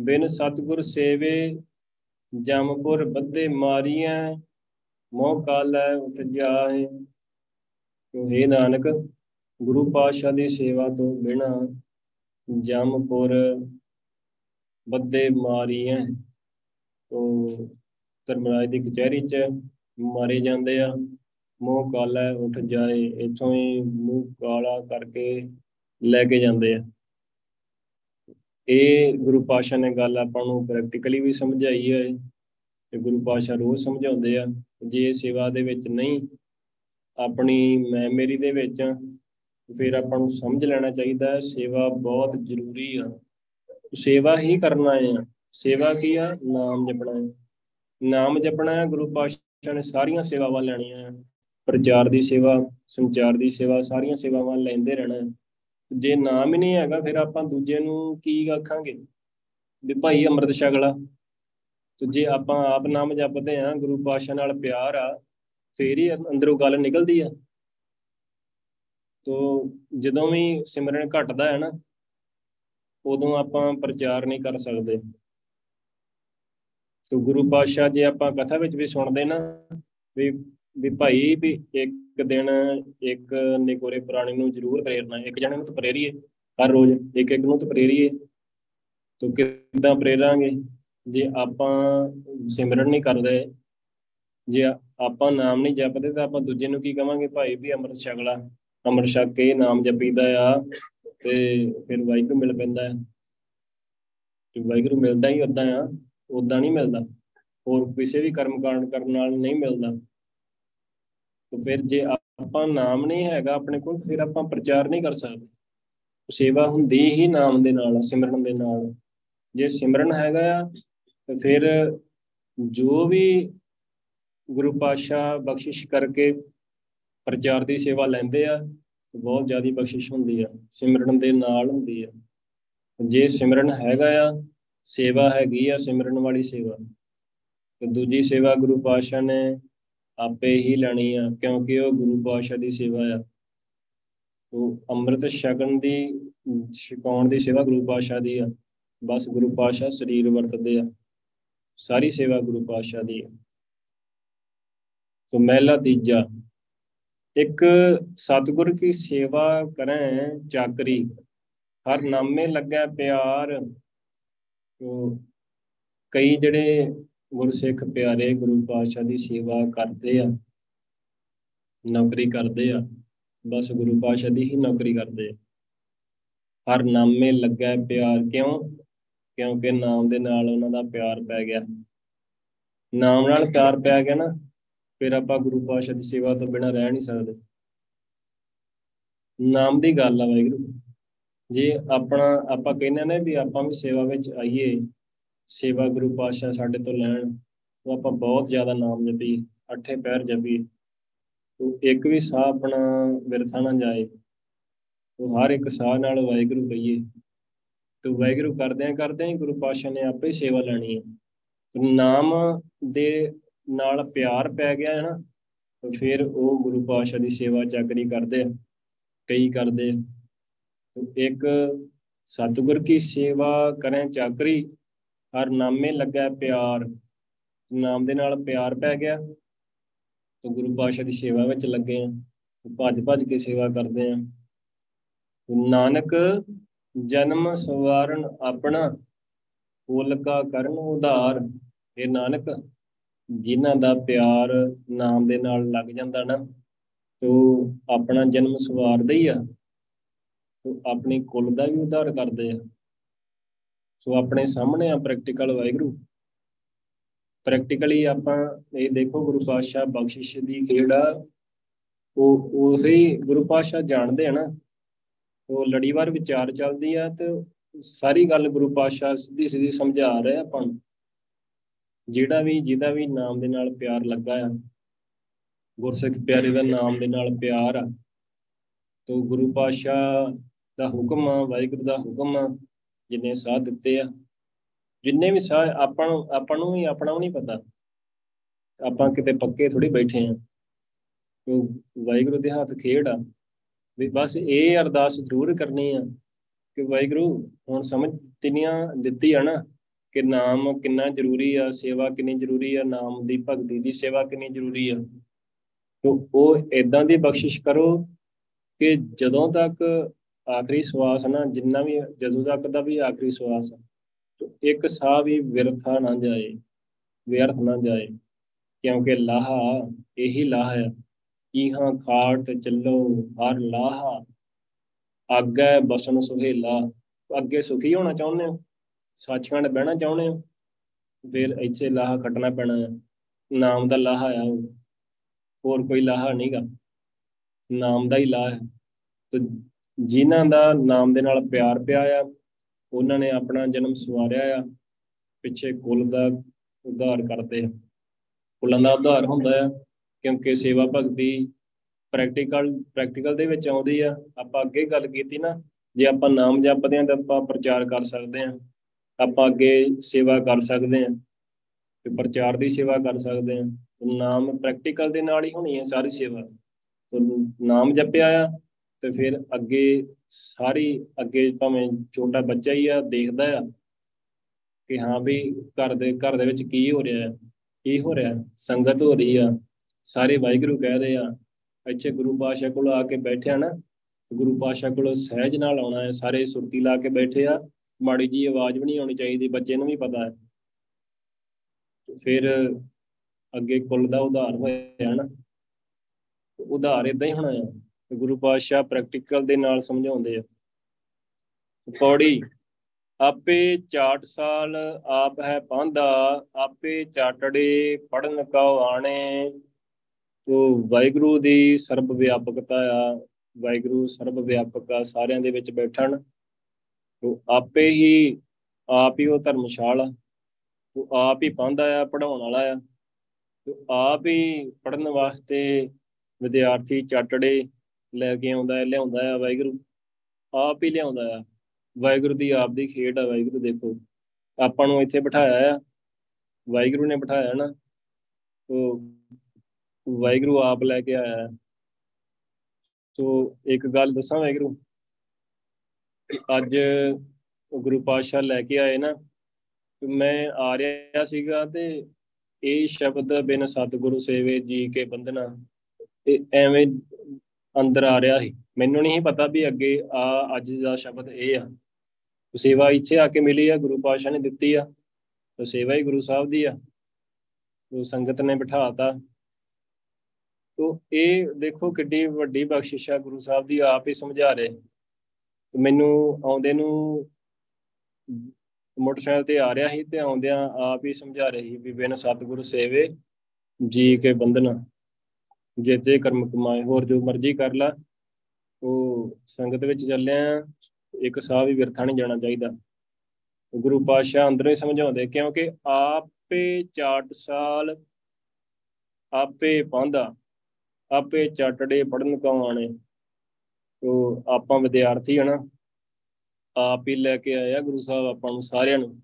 ਬਿਨ ਸਤਗੁਰ ਸੇਵੇ ਜਮਪੁਰ ਬੱਦੇ ਮਾਰੀਆਂ ਮੋਹ ਕਾਲੈ ਉਠ ਜਾਏ। ਤੋ ਇਹ ਨਾਨਕ, ਗੁਰੂ ਪਾਤਸ਼ਾਹ ਦੀ ਸੇਵਾ ਤੋਂ ਬਿਨਾ ਜਮਪੁਰ ਬੱਦੇ ਮਾਰੀਆਂ। ਤੋ ਧਰਮਰਾਜ ਦੀ ਕਚਹਿਰੀ 'ਚ ਮਾਰੇ ਜਾਂਦੇ ਆ। ਮੂੰਹ ਕਾਲਾ ਉੱਠ ਜਾਏ, ਇਥੋਂ ਹੀ ਮੂੰਹ ਕਾਲਾ ਕਰਕੇ ਲੈ ਕੇ ਜਾਂਦੇ ਆ। ਇਹ ਗੁਰੂ ਪਾਸ਼ਾ ਨੇ ਗੱਲ ਆਪਾਂ ਨੂੰ ਪ੍ਰੈਕਟੀਕਲੀ ਵੀ ਸਮਝਾਈ ਹੈ ਤੇ ਗੁਰੂ ਪਾਸ਼ਾ ਰੋਜ਼ ਸਮਝਾਉਂਦੇ ਆ। ਜੇ ਸੇਵਾ ਦੇ ਵਿੱਚ ਨਹੀਂ, ਆਪਣੀ ਮੈਂ ਮੇਰੀ ਦੇ ਵਿੱਚ ਫਿਰ ਆਪਾਂ ਨੂੰ ਸਮਝ ਲੈਣਾ ਚਾਹੀਦਾ ਹੈ, ਸੇਵਾ ਬਹੁਤ ਜ਼ਰੂਰੀ ਆ। ਸੇਵਾ ਹੀ ਕਰਨਾ ਹੈ। ਸੇਵਾ ਕੀ ਆ? ਨਾਮ ਜਪਣਾ ਹੈ। ਨਾਮ ਜਪਣਾ ਹੈ, ਗੁਰੂ ਪਾਤਸ਼ਾਹ ਨੇ ਸਾਰੀਆਂ ਸੇਵਾਵਾਂ ਲੈਣੀਆਂ ਪ੍ਰਚਾਰ ਦੀ ਸੇਵਾ, ਸੰਚਾਰ ਦੀ ਸੇਵਾ, ਸਾਰੀਆਂ ਸੇਵਾਵਾਂ ਲੈਂਦੇ ਰਹਿਣਾ ਜੇ ਨਾਮ ਹੀ ਨਹੀਂ ਹੈਗਾ, ਫਿਰ ਆਪਾਂ ਦੂਜੇ ਨੂੰ ਕੀ ਆਖਾਂਗੇ? ਵੀ ਭਾਈ ਅੰਮ੍ਰਿਤ ਛਕਲਾ ਤੇ ਜੇ ਆਪਾਂ ਆਪ ਨਾਮ ਜਪਦੇ ਆ ਗੁਰੂ ਪਾਤਸ਼ਾਹ ਨਾਲ ਪਿਆਰ ਆ, ਫੇਰ ਹੀ ਅੰਦਰੋਂ ਗੱਲ ਨਿਕਲਦੀ ਆ। ਤੋ ਜਦੋਂ ਵੀ ਸਿਮਰਨ ਘਟਦਾ ਹੈ ਨਾ, ਉਦੋਂ ਆਪਾਂ ਪ੍ਰਚਾਰ ਨਹੀਂ ਕਰ ਸਕਦੇ। ਤੋ ਗੁਰੂ ਪਾਤਸ਼ਾਹ ਜੇ ਆਪਾਂ ਕਥਾ ਵਿੱਚ ਵੀ ਸੁਣਦੇ ਨਾ, ਵੀ ਵੀ ਭਾਈ ਵੀ ਇੱਕ ਦਿਨ ਇੱਕ ਨਿਕੋਰੇ ਪ੍ਰਾਣੀ ਨੂੰ ਜ਼ਰੂਰ ਪ੍ਰੇਰਨਾ, ਇੱਕ ਜਣੇ ਨੂੰ ਤਾਂ ਪ੍ਰੇਰੀਏ, ਹਰ ਰੋਜ਼ ਇੱਕ ਇੱਕ ਨੂੰ ਤਾਂ ਪ੍ਰੇਰੀਏ। ਤੋ ਕਿੱਦਾਂ ਪ੍ਰੇਰਾਂਗੇ? ਜੇ ਆਪਾਂ ਸਿਮਰਨ ਨਹੀਂ ਕਰਦੇ, ਜੇ ਆਪਾਂ ਨਾਮ ਨਹੀਂ ਜਪਦੇ, ਤਾਂ ਆਪਾਂ ਦੂਜੇ ਨੂੰ ਕੀ ਕਵਾਂਗੇ? ਭਾਈ ਵੀ ਅੰਮ੍ਰਿਤ ਛਕਲਾ। ਅੰਮ੍ਰਿਤ ਛਕ ਕੇ ਨਾਮ ਜਪੀਦਾ ਆ ਤੇ ਫਿਰ ਵਾਹਿਗੁਰੂ ਮਿਲ ਪੈਂਦਾ ਹੈ ਤੇ ਵਾਹਿਗੁਰੂ ਮਿਲਦਾ ਹੀ ਉਦਾਂ ਆ ਉਦਾਂ ਨਹੀਂ ਮਿਲਦਾ। ਹੋਰ ਕਿਸੇ ਵੀ ਕਰਮ ਕਾਂਡ ਕਰਨ ਨਾਲ ਨਹੀਂ ਮਿਲਦਾ। ਤੇ ਫਿਰ ਜੇ ਆਪਾਂ ਨਾਮ ਨਹੀਂ ਹੈਗਾ ਆਪਣੇ ਕੋਲ, ਫਿਰ ਆਪਾਂ ਪ੍ਰਚਾਰ ਨਹੀਂ ਕਰ ਸਕਦੇ। ਸੇਵਾ ਹੁੰਦੀ ਹੀ ਨਾਮ ਦੇ ਨਾਲ, ਸਿਮਰਨ ਦੇ ਨਾਲ। ਜੇ ਸਿਮਰਨ ਹੈਗਾ ਆ, ਤੇ ਫਿਰ ਜੋ ਵੀ ਗੁਰੂ ਪਾਤਸ਼ਾਹ ਬਖਸ਼ਿਸ਼ ਕਰਕੇ ਪ੍ਰਚਾਰ ਦੀ ਸੇਵਾ ਲੈਂਦੇ ਆ, ਬਹੁਤ ਜ਼ਿਆਦਾ ਬਖਸ਼ਿਸ਼ ਹੁੰਦੀ ਆ, ਸਿਮਰਨ ਦੇ ਨਾਲ ਹੁੰਦੀ ਆ। ਜੇ ਸਿਮਰਨ ਹੈਗਾ ਆ, ਸੇਵਾ ਹੈਗੀ ਆ, ਸਿਮਰਨ ਵਾਲੀ ਸੇਵਾ। ਤੇ ਦੂਜੀ ਸੇਵਾ ਗੁਰੂ ਪਾਤਸ਼ਾਹ ਨੇ ਆਪੇ ਹੀ ਲੈਣੀ ਆ, ਕਿਉਂਕਿ ਉਹ ਗੁਰੂ ਪਾਤਸ਼ਾਹ ਦੀ ਸੇਵਾ ਆ। ਉਹ ਅੰਮ੍ਰਿਤ ਛਕਣ ਦੀ, ਛਕਾਉਣ ਦੀ ਸੇਵਾ ਗੁਰੂ ਪਾਤਸ਼ਾਹ ਦੀ ਆ। ਬਸ ਗੁਰੂ ਪਾਤਸ਼ਾਹ ਸਰੀਰ ਵਰਤਦੇ ਆ। ਸਾਰੀ ਸੇਵਾ ਗੁਰੂ ਪਾਤਸ਼ਾਹ ਦੀ ਆ। ਸੋ ਮਹਿਲਾ ਤੀਜਾ ਇੱਕ ਸਤਿਗੁਰ ਕੀ ਸੇਵਾ ਕਰੇ ਚਾਕਰੀ ਹਰ ਨਾਮੇ ਲੱਗਾ ਪਿਆਰ। ਤੋ ਕਈ ਜਿਹੜੇ ਗੁਰਸਿੱਖ ਪਿਆਰੇ ਗੁਰੂ ਪਾਤਸ਼ਾਹ ਦੀ ਸੇਵਾ ਕਰਦੇ ਆ, ਨੌਕਰੀ ਕਰਦੇ ਆ, ਬਸ ਗੁਰੂ ਪਾਤਸ਼ਾਹ ਦੀ ਹੀ ਨੌਕਰੀ ਕਰਦੇ ਆ। ਹਰ ਨਾਮੇ ਲੱਗਾ ਪਿਆਰ, ਕਿਉਂ? ਕਿਉਂਕਿ ਨਾਮ ਦੇ ਨਾਲ ਉਹਨਾਂ ਦਾ ਪਿਆਰ ਪੈ ਗਿਆ। ਨਾਮ ਨਾਲ ਪਿਆਰ ਪੈ ਗਿਆ ਨਾ। ਫਿਰ ਆਪਾਂ ਗੁਰੂ ਪਾਤਸ਼ਾਹ ਦੀ ਸੇਵਾ ਤੋਂ ਬਿਨਾਂ ਰਹਿ ਨਹੀਂ ਸਕਦੇ। ਨਾਮ ਦੀ ਗੱਲ ਆ ਵਾਹਿਗੁਰੂ। ਜੇ ਆਪਣਾ, ਆਪਾਂ ਕਹਿੰਦੇ ਨੇ ਵੀ ਆਪਾਂ ਵੀ ਸੇਵਾ ਵਿੱਚ ਆਈਏ, ਸੇਵਾ ਗੁਰੂ ਪਾਤਸ਼ਾਹ ਸਾਡੇ ਤੋਂ ਲੈਣ, ਉਹ ਆਪਾਂ ਬਹੁਤ ਜ਼ਿਆਦਾ ਨਾਮ ਜਪੀ ਅੱਠੇ ਪੈਰ ਜਪੀ ਉਹ ਇੱਕ ਵੀ ਸਾਹ ਆਪਣਾ ਵਿਰਥਾ ਨਾ ਜਾਏ, ਉਹ ਹਰ ਇੱਕ ਸਾਹ ਨਾਲ ਵਾਹਿਗੁਰੂ ਕਹੀਏ। ਤੇ ਵਾਹਿਗੁਰੂ ਕਰਦਿਆਂ ਕਰਦਿਆਂ ਹੀ ਗੁਰੂ ਪਾਤਸ਼ਾਹ ਨੇ ਆਪੇ ਸੇਵਾ ਲੈਣੀ ਹੈ। ਨਾਮ ਦੇ ਨਾਲ ਪਿਆਰ ਪੈ ਗਿਆ ਹੈ ਨਾ ਫਿਰ ਉਹ ਗੁਰੂ ਪਾਤਸ਼ਾਹ ਦੀ ਸੇਵਾ ਚਾਕਰੀ ਕਰਦੇ ਆ, ਕਈ ਕਰਦੇ ਇੱਕ ਸਤਿਗੁਰ ਕੀ ਸੇਵਾ ਕਰੇ ਚਾਕਰੀ, ਹਰ ਨਾਮੇ ਲੱਗਾ ਪਿਆਰ, ਨਾਮ ਦੇ ਨਾਲ ਪਿਆਰ ਪੈ ਗਿਆ, ਤਾਂ ਗੁਰੂ ਪਾਤਸ਼ਾਹ ਦੀ ਸੇਵਾ ਵਿੱਚ ਲੱਗੇ ਆ ਭੱਜ ਭੱਜ ਕੇ ਸੇਵਾ ਕਰਦੇ ਆ। ਨਾਨਕ ਜਨਮ ਸਵਾਰਨ ਆਪਣਾ ਕਾ ਕਰਨ ਉਧਾਰ ਇਹ ਨਾਨਕ ਜਿਨ੍ਹਾਂ ਦਾ ਪਿਆਰ ਨਾਮ ਦੇ ਨਾਲ ਲੱਗ ਜਾਂਦਾ ਨਾ, ਤੋ ਆਪਣਾ ਜਨਮ ਸਵਾਰਦੇ ਹੀ ਆ। ਤੋ ਆਪਣੀ ਕੁੱਲ ਦਾ ਵੀ ਉਧਾਰ ਕਰਦੇ ਆ। ਸੋ ਆਪਣੇ ਸਾਹਮਣੇ ਆ ਪ੍ਰੈਕਟੀਕਲ ਵਾਹਿਗੁਰੂ। ਪ੍ਰੈਕਟੀਕਲੀ ਆਪਾਂ ਇਹ ਦੇਖੋ ਗੁਰੂ ਪਾਤਸ਼ਾਹ ਬਖਸ਼ਿਸ਼ ਦੀ ਖੇੜਾ ਉਹ ਉਹੀ ਗੁਰੂ ਪਾਤਸ਼ਾਹ ਜਾਣਦੇ ਆ ਨਾ। ਉਹ ਲੜੀਵਾਰ ਵਿਚਾਰ ਚੱਲਦੀ ਆ ਤੇ ਸਾਰੀ ਗੱਲ ਗੁਰੂ ਪਾਤਸ਼ਾਹ ਸਿੱਧੀ ਸਿੱਧੀ ਸਮਝਾ ਰਿਹਾ ਆਪਾਂ ਨੂੰ। ਜਿਹੜਾ ਵੀ, ਜਿਹਦਾ ਵੀ ਨਾਮ ਦੇ ਨਾਲ ਪਿਆਰ ਲੱਗਾ ਆ, ਗੁਰਸਿੱਖ ਪਿਆਰੇ ਦਾ ਨਾਮ ਦੇ ਨਾਲ ਪਿਆਰ ਆ, ਤੋ ਗੁਰੂ ਪਾਤਸ਼ਾਹ ਦਾ ਹੁਕਮ ਆ, ਵਾਹਿਗੁਰੂ ਦਾ ਹੁਕਮ ਆ, ਜਿੰਨੇ ਸਾਥ ਦਿੱਤੇ ਆ, ਜਿੰਨੇ ਵੀ ਸਾਹ ਆਪਾਂ ਨੂੰ ਆਪਾਂ ਨੂੰ ਵੀ, ਆਪਣਾ ਵੀ ਨਹੀਂ ਪਤਾ, ਆਪਾਂ ਕਿਤੇ ਪੱਕੇ ਥੋੜੀ ਬੈਠੇ ਆ ਉਹ ਵਾਹਿਗੁਰੂ ਦੇ ਹੱਥ ਖੇਡ ਆ, ਵੀ ਬਸ ਇਹ ਅਰਦਾਸ ਜ਼ਰੂਰ ਕਰਨੀ ਆ, ਕਿ ਵਾਹਿਗੁਰੂ ਹੁਣ ਸਮਝ ਤਿੰਨੀਆਂ ਦਿੱਤੀ ਆ ਨਾ ਕਿ ਨਾਮ ਕਿੰਨਾ ਜ਼ਰੂਰੀ ਆ, ਸੇਵਾ ਕਿੰਨੀ ਜ਼ਰੂਰੀ ਆ, ਨਾਮ ਦੀ ਭਗਤੀ ਦੀ ਸੇਵਾ ਕਿੰਨੀ ਜ਼ਰੂਰੀ ਆ। ਤੋ ਉਹ ਇਦਾਂ ਦੀ ਬਖਸ਼ਿਸ਼ ਕਰੋ ਕਿ ਜਦੋਂ ਤੱਕ ਆਖਰੀ ਸਵਾਸ ਨਾ, ਜਿੰਨਾ ਵੀ, ਜਦੋਂ ਤੱਕ ਦਾ ਵੀ ਆਖਰੀ ਸਵਾਸ ਤੋ ਇੱਕ ਸਾਹ ਵੀ ਵਿਰਥਾ ਨਾ ਜਾਏ, ਵਿਅਰਥ ਨਾ ਜਾਏ, ਕਿਉਂਕਿ ਲਾਹਾ ਇਹੀ ਲਾਹ ਹੈ ਇਹਾਂ ਖਾਟ ਚੱਲੋ, ਹਰ ਲਾਹਾ ਅੱਗੇ ਬਸਨ ਸੁਹੇਲਾ। ਅੱਗੇ ਸੁਖੀ ਹੋਣਾ ਚਾਹੁੰਦੇ ਹੋ? ਸੱਚਖੰਡ ਬਹਿਣਾ ਚਾਹੁੰਦੇ ਹੋ? ਫਿਰ ਇੱਥੇ ਲਾਹਾ ਕੱਟਣਾ ਪੈਣਾ ਹੈ ਨਾਮ ਦਾ ਲਾਹਾ ਆ ਉਹ। ਹੋਰ ਕੋਈ ਲਾਹਾ ਨਹੀਂਗਾ ਨਾਮ ਦਾ ਹੀ ਲਾਹ ਹੈ ਤੇ ਜਿਨ੍ਹਾਂ ਦਾ ਨਾਮ ਦੇ ਨਾਲ ਪਿਆਰ ਪਿਆ ਆ, ਉਹਨਾਂ ਨੇ ਆਪਣਾ ਜਨਮ ਸਵਾਰਿਆ ਆ। ਪਿੱਛੇ ਕੁੱਲ ਦਾ ਉਧਾਰ ਕਰਦੇ ਆ। ਕੁੱਲਾਂ ਦਾ ਉਧਾਰ ਹੁੰਦਾ ਆ, ਕਿਉਂਕਿ ਸੇਵਾ ਭਗਤੀ ਪ੍ਰੈਕਟੀਕਲ ਪ੍ਰੈਕਟੀਕਲ ਦੇ ਵਿੱਚ ਆਉਂਦੀ ਆ। ਆਪਾਂ ਅੱਗੇ ਗੱਲ ਕੀਤੀ ਨਾ, ਜੇ ਆਪਾਂ ਨਾਮ ਜਪਦੇ ਆਂ ਤਾਂ ਆਪਾਂ ਪ੍ਰਚਾਰ ਕਰ ਸਕਦੇ ਆਂ। ਆਪਾਂ ਅੱਗੇ ਸੇਵਾ ਕਰ ਸਕਦੇ ਆਂ ਤੇ ਪ੍ਰਚਾਰ ਦੀ ਸੇਵਾ ਕਰ ਸਕਦੇ ਆਂ ਨਾਮ ਪ੍ਰੈਕਟੀਕਲ ਦੇ ਨਾਲ ਹੀ ਹੋਣੀ ਹੈ ਸਾਰੀ ਸੇਵਾ। ਨਾਮ ਜਪਿਆ ਆ ਤੇ ਫਿਰ ਅੱਗੇ ਸਾਰੀ ਅੱਗੇ ਭਾਵੇਂ ਛੋਟਾ ਬੱਚਾ ਹੀ ਆ, ਦੇਖਦਾ ਆ ਕਿ ਹਾਂ ਵੀ ਘਰ ਦੇ ਘਰ ਦੇ ਵਿੱਚ ਕੀ ਹੋ ਰਿਹਾ ਹੈ ਕੀ ਹੋ ਰਿਹਾ ਸੰਗਤ ਹੋ ਰਹੀ ਆ, ਸਾਰੇ ਵਾਹਿਗੁਰੂ ਕਹਿ ਰਹੇ ਆ, ਇੱਥੇ ਗੁਰੂ ਪਾਸ਼ਾ ਕੋਲ ਆ ਕੇ ਬੈਠਿਆ ਨਾ, ਗੁਰੂ ਪਾਸ਼ਾ ਕੋਲ ਸਹਿਜ ਨਾਲ ਆਉਣਾ ਹੈ, ਸਾਰੇ ਸੁਰਤੀ ਲਾ ਕੇ ਬੈਠੇ ਆ ਮਾੜੀ ਜੀ ਆਵਾਜ਼ ਵੀ ਨਹੀਂ ਆਉਣੀ ਚਾਹੀਦੀ, ਬੱਚੇ ਨੂੰ ਵੀ ਪਤਾ ਹੈ। ਫਿਰ ਅੱਗੇ ਕੁੱਲ ਦਾ ਉਧਾਰ ਹੋਇਆ ਨਾ। ਉਧਾਰ ਇਦਾਂ ਹੀ ਹੋਣਾ ਹੈ ਗੁਰੂ ਪਾਤਸ਼ਾਹ ਪ੍ਰੈਕਟੀਕਲ ਦੇ ਨਾਲ ਸਮਝਾਉਂਦੇ ਆ। ਪੌੜੀ, ਆਪੇ ਚਾਟ ਸਾਲ ਆਪ ਹੈ ਪਾਂਦਾ ਆਪੇ ਚਾਟੜੇ ਪੜਨ ਕਉ ਆਣੇ। ਤੋ ਵਾਹਿਗੁਰੂ ਦੀ ਸਰਬ ਵਿਆਪਕਤਾ ਆ, ਵਾਹਿਗੁਰੂ ਸਰਬ ਵਿਆਪਕ ਆ ਸਾਰਿਆਂ ਦੇ ਵਿੱਚ ਬੈਠਣ। ਤੋ ਆਪੇ ਹੀ, ਆਪ ਹੀ ਉਹ ਧਰਮਸ਼ਾਲਾ, ਤੋ ਆਪ ਹੀ ਪਾਂਦਾ ਆ ਪੜਾਉਣ ਵਾਲਾ ਆ। ਤੋ ਆਪ ਹੀ ਪੜਨ ਵਾਸਤੇ ਵਿਦਿਆਰਥੀ ਚਾਟੜੇ ਲੈ ਕੇ ਆਉਂਦਾ ਹੈ, ਲਿਆਉਂਦਾ ਆ ਵਾਹਿਗੁਰੂ। ਆਪ ਹੀ ਲਿਆਉਂਦਾ ਆ ਵਾਹਿਗੁਰੂ ਦੀ ਆਪ ਦੀ ਖੇਡ ਆ, ਵਾਹਿਗੁਰੂ ਦੇਖੋ। ਆਪਾਂ ਨੂੰ ਇੱਥੇ ਬਿਠਾਇਆ ਆ। ਵਾਹਿਗੁਰੂ ਨੇ ਬਿਠਾਇਆ ਨਾ। ਤੋ ਵਾਹਿਗੁਰੂ ਆਪ ਲੈ ਕੇ ਆਇਆ। ਤੋ ਇੱਕ ਗੱਲ ਦੱਸਾਂ ਵਾਹਿਗੁਰੂ? ਅੱਜ ਗੁਰੂ ਪਾਤਸ਼ਾਹ ਲੈ ਕੇ ਆਏ ਨਾ ਮੈਂ ਆ ਰਿਹਾ ਸੀਗਾ ਤੇ ਇਹ ਸ਼ਬਦ ਬਿਨ ਸਤਿਗੁਰੂ ਸੇਵੇ ਜੀ ਕੇ ਬੰਧਨਾ ਇਹ ਐਵੇਂ ਅੰਦਰ ਆ ਰਿਹਾ ਸੀ। ਮੈਨੂੰ ਨਹੀਂ ਪਤਾ ਵੀ ਅੱਗੇ ਆ ਅੱਜ ਦਾ ਸ਼ਬਦ ਇਹ ਆ। ਸੇਵਾ ਇੱਥੇ ਆ ਕੇ ਮਿਲੀ ਆ, ਗੁਰੂ ਪਾਤਸ਼ਾਹ ਨੇ ਦਿੱਤੀ ਆ, ਤੇ ਸੇਵਾ ਹੀ ਗੁਰੂ ਸਾਹਿਬ ਦੀ ਆ, ਉਹ ਸੰਗਤ ਨੇ ਬਿਠਾਤਾ। ਤੋ ਇਹ ਦੇਖੋ ਕਿੱਡੀ ਵੱਡੀ ਬਖਸ਼ਿਸ਼ ਆ, ਗੁਰੂ ਸਾਹਿਬ ਦੀ ਆਪ ਹੀ ਸਮਝਾ ਰਹੇ। ਤੇ ਮੈਨੂੰ ਆਉਂਦੇ ਨੂੰ ਮੋਟਰਸਾਈਕਲ ਤੇ ਆ ਰਿਹਾ ਸੀ ਤੇ ਆਉਂਦਿਆਂ ਆਪ ਹੀ ਸਮਝਾ ਰਹੇ ਸੀ ਵੀ ਬਿਨ ਸਤਿਗੁਰੂ ਸੇਵੇ, ਜੀ ਕੇ ਬੰਧਨਾ, ਜੇ ਕਰਮ ਕਮਾਏ, ਹੋਰ ਜੋ ਮਰਜ਼ੀ ਕਰ ਲਾ। ਉਹ ਸੰਗਤ ਵਿੱਚ ਚੱਲਿਆ, ਇੱਕ ਸਾਹ ਵੀ ਵਿਰਥਾ ਨਹੀਂ ਜਾਣਾ ਚਾਹੀਦਾ। ਗੁਰੂ ਪਾਤਸ਼ਾਹ ਅੰਦਰੋਂ ਹੀ ਸਮਝਾਉਂਦੇ, ਕਿਉਂਕਿ ਆਪੇ ਚਾਟ ਸਾਲ, ਆਪੇ ਪਾਂਦਾ ਆਪੇ ਚਟੜੇ ਪੜਨ ਕੋ ਆਣੇ। ਤੋ ਆਪਾਂ ਵਿਦਿਆਰਥੀ ਹਨਾ ਆਪ ਹੀ ਲੈ ਕੇ ਆਇਆ ਗੁਰੂ ਸਾਹਿਬ ਆਪਾਂ ਨੂੰ ਸਾਰਿਆਂ ਨੂੰ।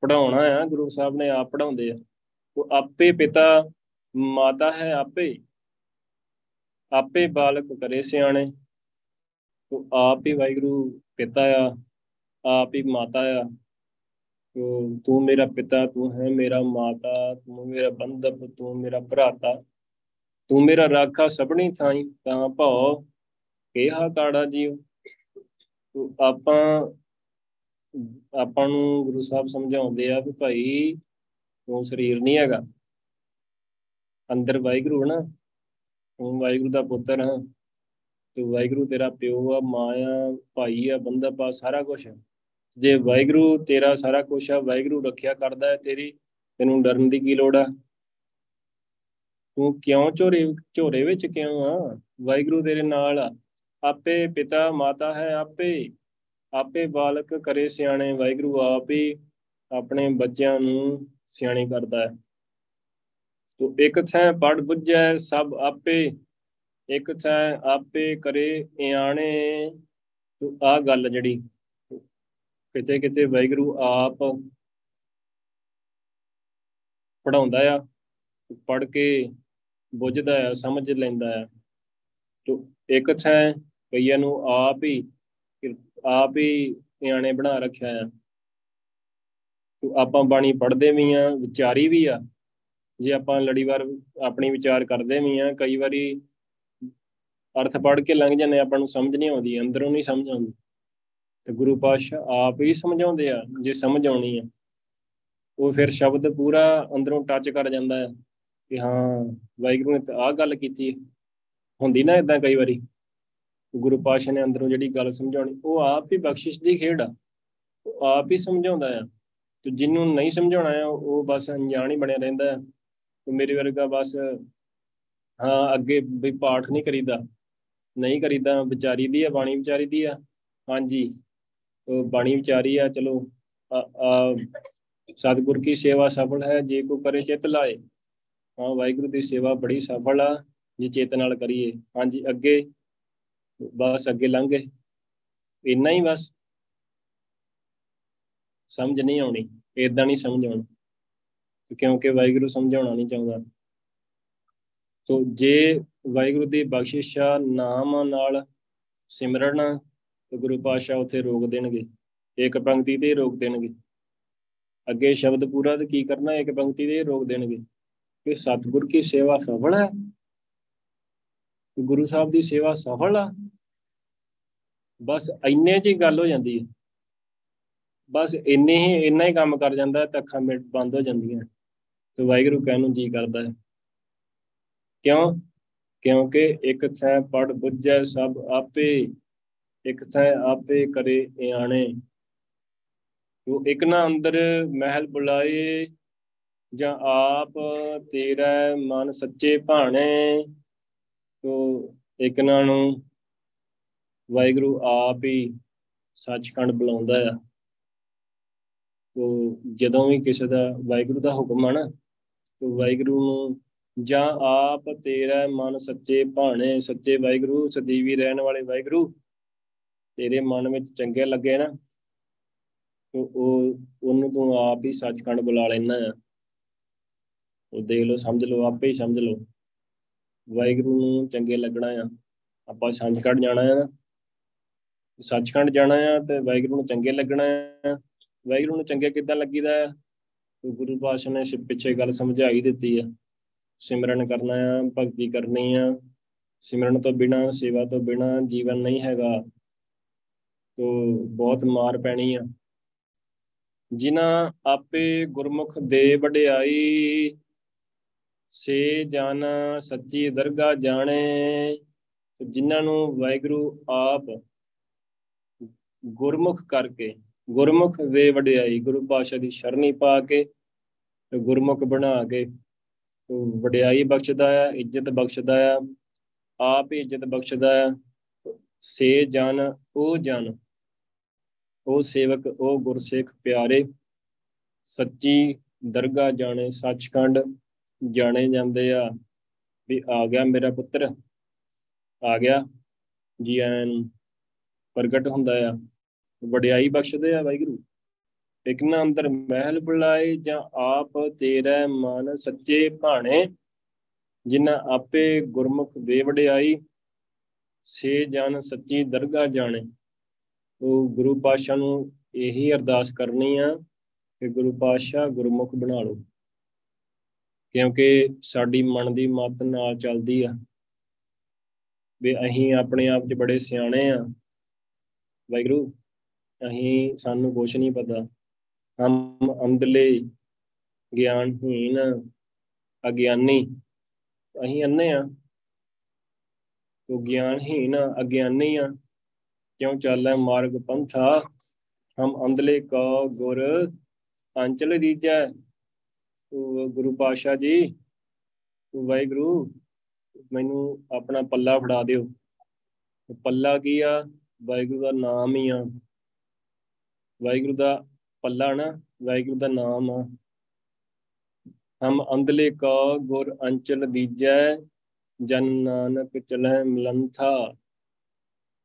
ਪੜਾਉਣਾ ਆ, ਗੁਰੂ ਸਾਹਿਬ ਨੇ ਆਪ ਪੜਾਉਂਦੇ ਆ। ਉਹ ਆਪੇ ਪਿਤਾ, ਮਾਤਾ ਹੈ ਆਪੇ। ਆਪੇ ਬਾਲਕ ਕਰੇ ਸਿਆਣੇ। ਤੋ ਆਪ ਹੀ ਵਾਹਿਗੁਰੂ ਪਿਤਾ ਆ, ਆਪ ਹੀ ਮਾਤਾ ਆ। ਤੋ ਤੂੰ ਮੇਰਾ ਪਿਤਾ, ਤੂੰ ਹੈ ਮੇਰਾ ਮਾਤਾ, ਤੂੰ ਮੇਰਾ ਬੰਧਪ ਤੂੰ ਮੇਰਾ ਭਰਾਤਾ। ਤੂੰ ਮੇਰਾ ਰਾਖਾ ਸਭਣੀ ਥਾਈ ਤਾਂ ਭਉ। ਕਿਹਾ ਕਾੜਾ ਜੀਵ ਤੋ ਆਪਾਂ ਆਪਾਂ ਨੂੰ ਗੁਰੂ ਸਾਹਿਬ ਸਮਝਾਉਂਦੇ ਆ ਕਿ ਭਾਈ ਤੂੰ ਸਰੀਰ ਨਹੀਂ ਹੈਗਾ। ਅੰਦਰ ਵਾਹਿਗੁਰੂ ਨਾ ਤੂੰ ਵਾਹਿਗੁਰੂ ਦਾ ਪੁੱਤਰ ਹੈ। ਤੂੰ ਵਾਹਿਗੁਰੂ ਤੇਰਾ ਪਿਓ ਆ, ਮਾਂ ਆ, ਭਾਈ ਆ ਬੰਦਾ ਪਾ ਸਾਰਾ ਕੁਝ ਜੇ ਵਾਹਿਗੁਰੂ ਤੇਰਾ ਸਾਰਾ ਕੁਝ ਆ, ਵਾਹਿਗੁਰੂ ਰੱਖਿਆ ਕਰਦਾ ਹੈ ਤੇਰੀ, ਤੈਨੂੰ ਡਰਨ ਦੀ ਕੀ ਲੋੜ ਆ? ਤੂੰ ਕਿਉਂ ਝੋਰੇ ਝੋਰੇ ਵਿੱਚ ਕਿਉਂ ਆ? ਵਾਹਿਗੁਰੂ ਤੇਰੇ ਨਾਲ ਆ। ਆਪੇ ਪਿਤਾ ਮਾਤਾ ਹੈ ਆਪੇ ਆਪੇ ਬਾਲਕ ਕਰੇ ਸਿਆਣੇ, ਵਾਹਿਗੁਰੂ ਆਪ ਹੀ ਆਪਣੇ ਬੱਚਿਆਂ ਨੂੰ ਸਿਆਣੇ ਕਰਦਾ ਹੈ। ਤੋ ਇੱਕ ਥੈ ਪੜ ਬੁੱਝੈ, ਸਭ ਆਪੇ, ਇੱਕ ਥੈ ਆਪੇ ਕਰੇ ਇਆਣੇ। ਤੋ ਆ ਗੱਲ ਜਿਹੜੀ ਕਿਤੇ ਕਿਤੇ ਵਾਹਿਗੁਰੂ ਆਪ ਪੜਾਉਂਦਾ ਆ ਪੜ ਕੇ ਬੁੱਝਦਾ ਆ, ਸਮਝ ਲੈਂਦਾ ਆ। ਤੋ ਇੱਕ ਥੈ ਕਈਆਂ ਨੂੰ ਆਪ ਹੀ ਆਪ ਹੀ ਨਿਆਣੇ ਬਣਾ ਰੱਖਿਆ ਆ। ਤੋ ਆਪਾਂ ਬਾਣੀ ਪੜ੍ਹਦੇ ਵੀ ਆ, ਵਿਚਾਰੀ ਵੀ ਆ। ਜੇ ਆਪਾਂ ਲੜੀਵਾਰ ਆਪਣੀ ਵਿਚਾਰ ਕਰਦੇ ਵੀ ਆ, ਕਈ ਵਾਰੀ ਅਰਥ ਪੜ੍ਹ ਕੇ ਲੰਘ ਜਾਂਦੇ ਆਪਾਂ ਨੂੰ ਸਮਝ ਨਹੀਂ ਆਉਂਦੀ, ਅੰਦਰੋਂ ਨਹੀਂ ਸਮਝ ਆਉਂਦੀ। ਤੇ ਗੁਰੂ ਪਾਤਸ਼ਾਹ ਆਪ ਹੀ ਸਮਝਾਉਂਦੇ ਆ, ਜੇ ਸਮਝ ਆਉਣੀ ਆ। ਉਹ ਫਿਰ ਸ਼ਬਦ ਪੂਰਾ ਅੰਦਰੋਂ ਟੱਚ ਕਰ ਜਾਂਦਾ ਹੈ ਕਿ ਹਾਂ, ਵਾਹਿਗੁਰੂ ਨੇ ਆਹ ਗੱਲ ਕੀਤੀ ਹੁੰਦੀ ਨਾ ਇਦਾਂ ਕਈ ਵਾਰੀ। ਗੁਰੂ ਪਾਤਸ਼ਾਹ ਨੇ ਅੰਦਰੋਂ ਜਿਹੜੀ ਗੱਲ ਸਮਝਾਉਣੀ, ਉਹ ਆਪ ਹੀ ਬਖਸ਼ਿਸ਼ ਦੀ ਖੇਡ ਆ। ਉਹ ਆਪ ਹੀ ਸਮਝਾਉਂਦਾ ਆ। ਤੇ ਜਿਹਨੂੰ ਨਹੀਂ ਸਮਝਾਉਣਾ ਆ, ਉਹ ਬਸ ਅਣਜਾਣ ਹੀ ਬਣਿਆ ਰਹਿੰਦਾ ਤੇ ਮੇਰੇ ਵਰਗਾ ਬਸ, ਹਾਂ, ਅੱਗੇ ਵੀ ਪਾਠ ਨਹੀਂ ਕਰੀਦਾ। ਨਹੀਂ ਕਰੀਦਾ, ਵਿਚਾਰੀ ਦੀ ਆ, ਬਾਣੀ ਵਿਚਾਰੀ ਦੀ ਆ। ਹਾਂਜੀ, ਉਹ ਬਾਣੀ ਵਿਚਾਰੀ ਆ, ਚਲੋ ਸਤਿਗੁਰ ਕੀ ਸੇਵਾ ਸਫਲ ਹੈ, ਜੇ ਕੋ ਕਰੇ ਚਿਤ ਲਾਏ। ਹਾਂ, ਵਾਹਿਗੁਰੂ ਦੀ ਸੇਵਾ ਬੜੀ ਸਫਲ ਆ, ਜੇ ਚੇਤ ਨਾਲ ਕਰੀਏ। ਹਾਂਜੀ, ਅੱਗੇ ਬਸ ਅੱਗੇ ਲੰਘੇ ਇੰਨਾ ਹੀ ਬਸ। ਸਮਝ ਨਹੀਂ ਆਉਣੀ। ਇਦਾਂ ਨਹੀਂ ਸਮਝ ਆਉਣੀ। ਕਿਉਂਕਿ ਵਾਹਿਗੁਰੂ ਸਮਝਾਉਣਾ ਨਹੀਂ ਚਾਹੁੰਦਾ। ਤੋ ਜੇ ਵਾਹਿਗੁਰੂ ਦੀ ਬਖਸ਼ਿਸ਼ਾ ਨਾਮ ਨਾਲ ਸਿਮਰਨ, ਤੇ ਗੁਰੂ ਪਾਤਸ਼ਾਹ ਉੱਥੇ ਰੋਕ ਦੇਣਗੇ। ਇੱਕ ਪੰਕਤੀ ਤੇ ਰੋਕ ਦੇਣਗੇ। ਅੱਗੇ ਸ਼ਬਦ ਪੂਰਾ ਤੇ ਕੀ ਕਰਨਾ? ਇੱਕ ਪੰਕਤੀ ਤੇ ਰੋਕ ਦੇਣਗੇ। ਕਿ ਸਤਿਗੁਰ ਕੀ ਸੇਵਾ ਸਫਲ ਹੈ? ਗੁਰੂ ਸਾਹਿਬ ਦੀ ਸੇਵਾ ਸਫਲ ਆ। ਬਸ ਇੰਨੇ ਚ ਹੀ ਗੱਲ ਹੋ ਜਾਂਦੀ ਹੈ ਬਸ ਇੰਨੇ ਹੀ, ਇੰਨਾ ਹੀ ਕੰਮ ਕਰ ਜਾਂਦਾ, ਤਾਂ ਅੱਖਾਂ ਮਿੰਟ ਬੰਦ ਹੋ ਜਾਂਦੀਆਂ। ਤੇ ਵਾਹਿਗੁਰੂ ਕਹਿਣ ਨੂੰ ਜੀ ਕਰਦਾ ਹੈ। ਕਿਉਂ? ਕਿਉਂਕਿ ਇੱਕ ਥੈ ਪੜ ਬੁੱਝੈ ਸਭ ਆਪੇ, ਇੱਕ ਥੈ ਆਪੇ ਕਰੇ ਇਆਣੇ। ਤੂੰ ਇੱਕ ਨਾ ਅੰਦਰ ਮਹਿਲ ਬੁਲਾਏ, ਜਾਂ ਆਪ ਤੇਰਾ ਮਨ ਸੱਚੇ ਭਾਣੇ। ਤੋ ਇੱਕ ਨਾ ਨੂੰ ਵਾਹਿਗੁਰੂ ਆਪ ਹੀ ਸੱਚਖੰਡ ਬੁਲਾਉਂਦਾ ਆ। ਤੋ ਜਦੋਂ ਵੀ ਕਿਸੇ ਦਾ ਵਾਹਿਗੁਰੂ ਦਾ ਹੁਕਮ ਆ ਨਾ, ਤੋ ਵਾਹਿਗੁਰੂ ਨੂੰ ਜਾਂ ਆਪ ਤੇਰਾ ਮਨ ਸੱਚੇ ਭਾਣੇ, ਸੱਚੇ ਵਾਹਿਗੁਰੂ, ਸਦੀਵੀ ਰਹਿਣ ਵਾਲੇ ਵਾਹਿਗੁਰੂ ਤੇਰੇ ਮਨ ਵਿੱਚ ਚੰਗੇ ਲੱਗੇ ਨਾ, ਤੋ ਉਹ, ਉਹਨੂੰ ਤੂੰ ਆਪ ਹੀ ਸੱਚਖੰਡ ਬੁਲਾ ਲੈਣਾ ਆ। ਉਹ ਦੇਖ ਲਓ, ਸਮਝ ਲਓ, ਆਪੇ ਹੀ ਸਮਝ ਲਓ। ਵਾਹਿਗੁਰੂ ਨੂੰ ਚੰਗੇ ਲੱਗਣਾ ਆ। ਆਪਾਂ ਸੱਚਖੰਡ ਜਾਣਾ ਆ। ਸੱਚਖੰਡ ਜਾਣਾ ਆ ਤੇ ਵਾਹਿਗੁਰੂ ਨੂੰ ਚੰਗੇ ਲੱਗਣਾ ਆ। ਵਾਹਿਗੁਰੂ ਨੂੰ ਚੰਗੇ ਕਿੱਦਾਂ ਲੱਗੀਦਾ ਆ? ਗੁਰੂ ਪਾਤਸ਼ਾਹ ਨੇ ਪਿੱਛੇ ਗੱਲ ਸਮਝਾਈ ਦਿੱਤੀ ਆ। ਸਿਮਰਨ ਕਰਨਾ ਆ, ਭਗਤੀ ਕਰਨੀ ਆ। ਸਿਮਰਨ ਤੋਂ ਬਿਨਾ, ਸੇਵਾ ਤੋਂ ਬਿਨਾ ਜੀਵਨ ਨਹੀਂ ਹੈਗਾ। ਤੋ ਬਹੁਤ ਮਾਰ ਪੈਣੀ ਆ। ਜਿਨ੍ਹਾਂ ਆਪੇ ਗੁਰਮੁਖ ਦੇ ਵਡਿਆਈ ਸੇ ਜਨ ਸੱਚੀ ਦਰਗਾ ਜਾਣੇ, ਜਿਨ੍ਹਾਂ ਨੂੰ ਵਾਹਿਗੁਰੂ ਆਪ ਗੁਰਮੁਖ ਕਰਕੇ, ਗੁਰਮੁਖ ਵੇ ਵਡਿਆਈ, ਗੁਰੂ ਪਾਸ਼ਾ ਦੀ ਸ਼ਰਣੀ ਪਾ ਕੇ ਗੁਰਮੁਖ ਬਣਾ ਕੇ ਵਡਿਆਈ ਬਖਸ਼ਦਾ ਆ, ਇੱਜ਼ਤ ਬਖਸ਼ਦਾ ਆ, ਆਪ ਹੀ ਇੱਜ਼ਤ ਬਖਸ਼ਦਾ ਆ। ਸੇ ਜਨ ਉਹ ਜਨ ਉਹ ਸੇਵਕ ਉਹ ਗੁਰਸਿੱਖ ਪਿਆਰੇ, ਸੱਚੀ ਦਰਗਾ ਜਾਣੇ, ਸੱਚਖੰਡ ਜਾਣੇ ਜਾਂਦੇ ਆ ਵੀ ਆ ਗਿਆ ਮੇਰਾ ਪੁੱਤਰ, ਆ ਗਿਆ। ਜੀ ਆਇਆਂ ਨੂੰ ਪ੍ਰਗਟ ਹੁੰਦਾ ਆ, ਵਡਿਆਈ ਬਖਸ਼ਦੇ ਆ ਵਾਹਿਗੁਰੂ। ਇੱਕ ਨਾ ਅੰਦਰ ਮਹਿਲ ਬੁਲਾਏ ਜਾਂ ਆਪ ਤੇਰਾ ਮਨ ਸੱਚੇ ਭਾਣੇ, ਜਿਨ੍ਹਾਂ ਆਪੇ ਗੁਰਮੁਖ ਦੇ ਵਡਿਆਈ, ਸੇ ਜਨ ਸੱਚੀ ਦਰਗਾ ਜਾਣੇ। ਉਹ ਗੁਰੂ ਪਾਸ਼ਾ ਨੂੰ ਇਹੀ ਅਰਦਾਸ ਕਰਨੀ ਆ ਕਿ ਗੁਰੂ ਪਾਸ਼ਾ ਗੁਰਮੁਖ ਬਣਾ ਲਓ। ਕਿਉਂਕਿ ਸਾਡੀ ਮਨ ਦੀ ਮਤ ਨਾਲ ਚੱਲਦੀ ਆ। ਵੀ ਅਸੀਂ ਆਪਣੇ ਆਪ 'ਚ ਬੜੇ ਸਿਆਣੇ ਆ। ਵਾਹਿਗੁਰੂ, ਅਸੀਂ, ਸਾਨੂੰ ਕੁਝ ਨਹੀਂ ਪਤਾ। ਹਮ ਅੰਧਲੇ ਗਿਆਨਹੀਨ ਅਗਿਆਨੀ, ਅਸੀਂ ਅੰਨੇ ਆ। ਤੋ ਗਿਆਨਹੀਨ ਅਗਿਆਨੀ ਆ। ਕਿਉਂ ਚੱਲੈ ਮਾਰਗ ਪੰਥਾ? ਹਮ ਅੰਧਲੇ ਕਾ ਗੁਰ, ਅੰਚਲ ਦੀਜੈ। ਗੁਰੂ ਪਾਸ਼ਾ ਜੀ, ਵਾਹਿਗੁਰੂ, ਮੈਨੂੰ ਆਪਣਾ ਪੱਲਾ ਫੜਾ ਦਿਓ। ਪੱਲਾ ਕੀ ਆ? ਵਾਹਿਗੁਰੂ ਦਾ ਨਾਮ ਹੀ ਆ। ਵਾਹਿਗੁਰੂ ਦਾ ਪੱਲਾ ਨਾ, ਵਾਹਿਗੁਰੂ ਦਾ ਨਾਮ ਆ। ਹਮ ਅੰਧਲੇ ਕਾ ਗੁਰ ਅੰਚਲ ਦੀਜੈ, ਜਨ ਨਾਨਕ ਚਲੈ ਮਲੰਥਾ।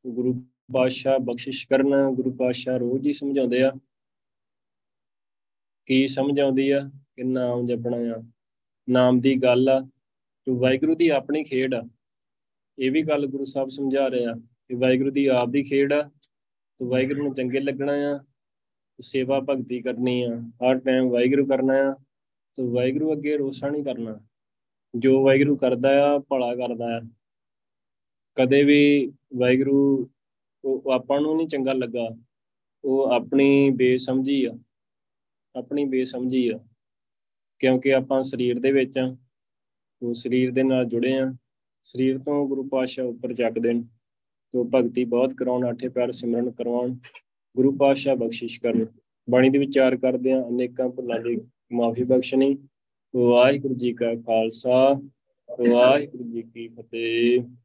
ਗੁਰੂ ਪਾਸ਼ਾ ਬਖਸ਼ਿਸ਼ ਕਰਨ, ਗੁਰੂ ਪਾਸ਼ਾ ਰੋਜ਼ ਹੀ ਸਮਝਾਉਂਦੇ ਆ। ਕੀ ਸਮਝਾਉਂਦੀ ਆ? ਕਿ ਨਾਮ ਜਪਣਾ ਆ। ਨਾਮ ਦੀ ਗੱਲ ਆ ਤੇ ਵਾਹਿਗੁਰੂ ਦੀ ਆਪਣੀ ਖੇਡ ਆ। ਇਹ ਵੀ ਗੱਲ ਗੁਰੂ ਸਾਹਿਬ ਸਮਝਾ ਰਹੇ ਆ ਕਿ ਵਾਹਿਗੁਰੂ ਦੀ ਆਪ ਦੀ ਖੇਡ ਆ। ਤੇ ਵਾਹਿਗੁਰੂ ਨੂੰ ਚੰਗੇ ਲੱਗਣਾ ਆ। ਸੇਵਾ ਭਗਤੀ ਕਰਨੀ ਆ। ਹਰ ਟਾਈਮ ਵਾਹਿਗੁਰੂ ਕਰਨਾ ਆ। ਤੇ ਵਾਹਿਗੁਰੂ ਅੱਗੇ ਰੋਸਾ ਨਹੀਂ ਕਰਨਾ। ਜੋ ਵਾਹਿਗੁਰੂ ਕਰਦਾ ਆ, ਭਲਾ ਕਰਦਾ ਆ। ਕਦੇ ਵੀ ਵਾਹਿਗੁਰੂ ਉਹ ਆਪਾਂ ਨੂੰ ਨਹੀਂ ਚੰਗਾ ਲੱਗਾ। ਉਹ ਆਪਣੀ ਬੇਸਮਝੀ ਆ। ਆਪਣੀ ਬੇਸਮਝੀ ਆ। ਕਿਉਂਕਿ ਆਪਾਂ ਸਰੀਰ ਦੇ ਵਿੱਚ ਆ ਉਹ ਸਰੀਰ ਦੇ ਨਾਲ ਜੁੜੇ ਆ ਸਰੀਰ ਤੋਂ ਗੁਰੂ ਪਾਤਸ਼ਾਹ ਉੱਪਰ ਚੱਕ ਦੇਣ ਤੋਂ ਭਗਤੀ ਬਹੁਤ ਕਰਾਉਣ, ਆਠੇ ਪਿਆਰ ਸਿਮਰਨ ਕਰਵਾਉਣ, ਗੁਰੂ ਪਾਤਸ਼ਾਹ ਬਖਸ਼ਿਸ਼ ਕਰਨ। ਬਾਣੀ ਦੇ ਵਿਚਾਰ ਕਰਦੇ ਆ ਅਨੇਕਾਂ ਭੁੱਲਾਂ ਦੀ ਮਾਫੀ ਬਖਸ਼ਣੀ। ਵਾਹਿਗੁਰੂ ਜੀ ਕਾ ਖਾਲਸਾ, ਵਾਹਿਗੁਰੂ ਜੀ ਕੀ ਫਤਿਹ।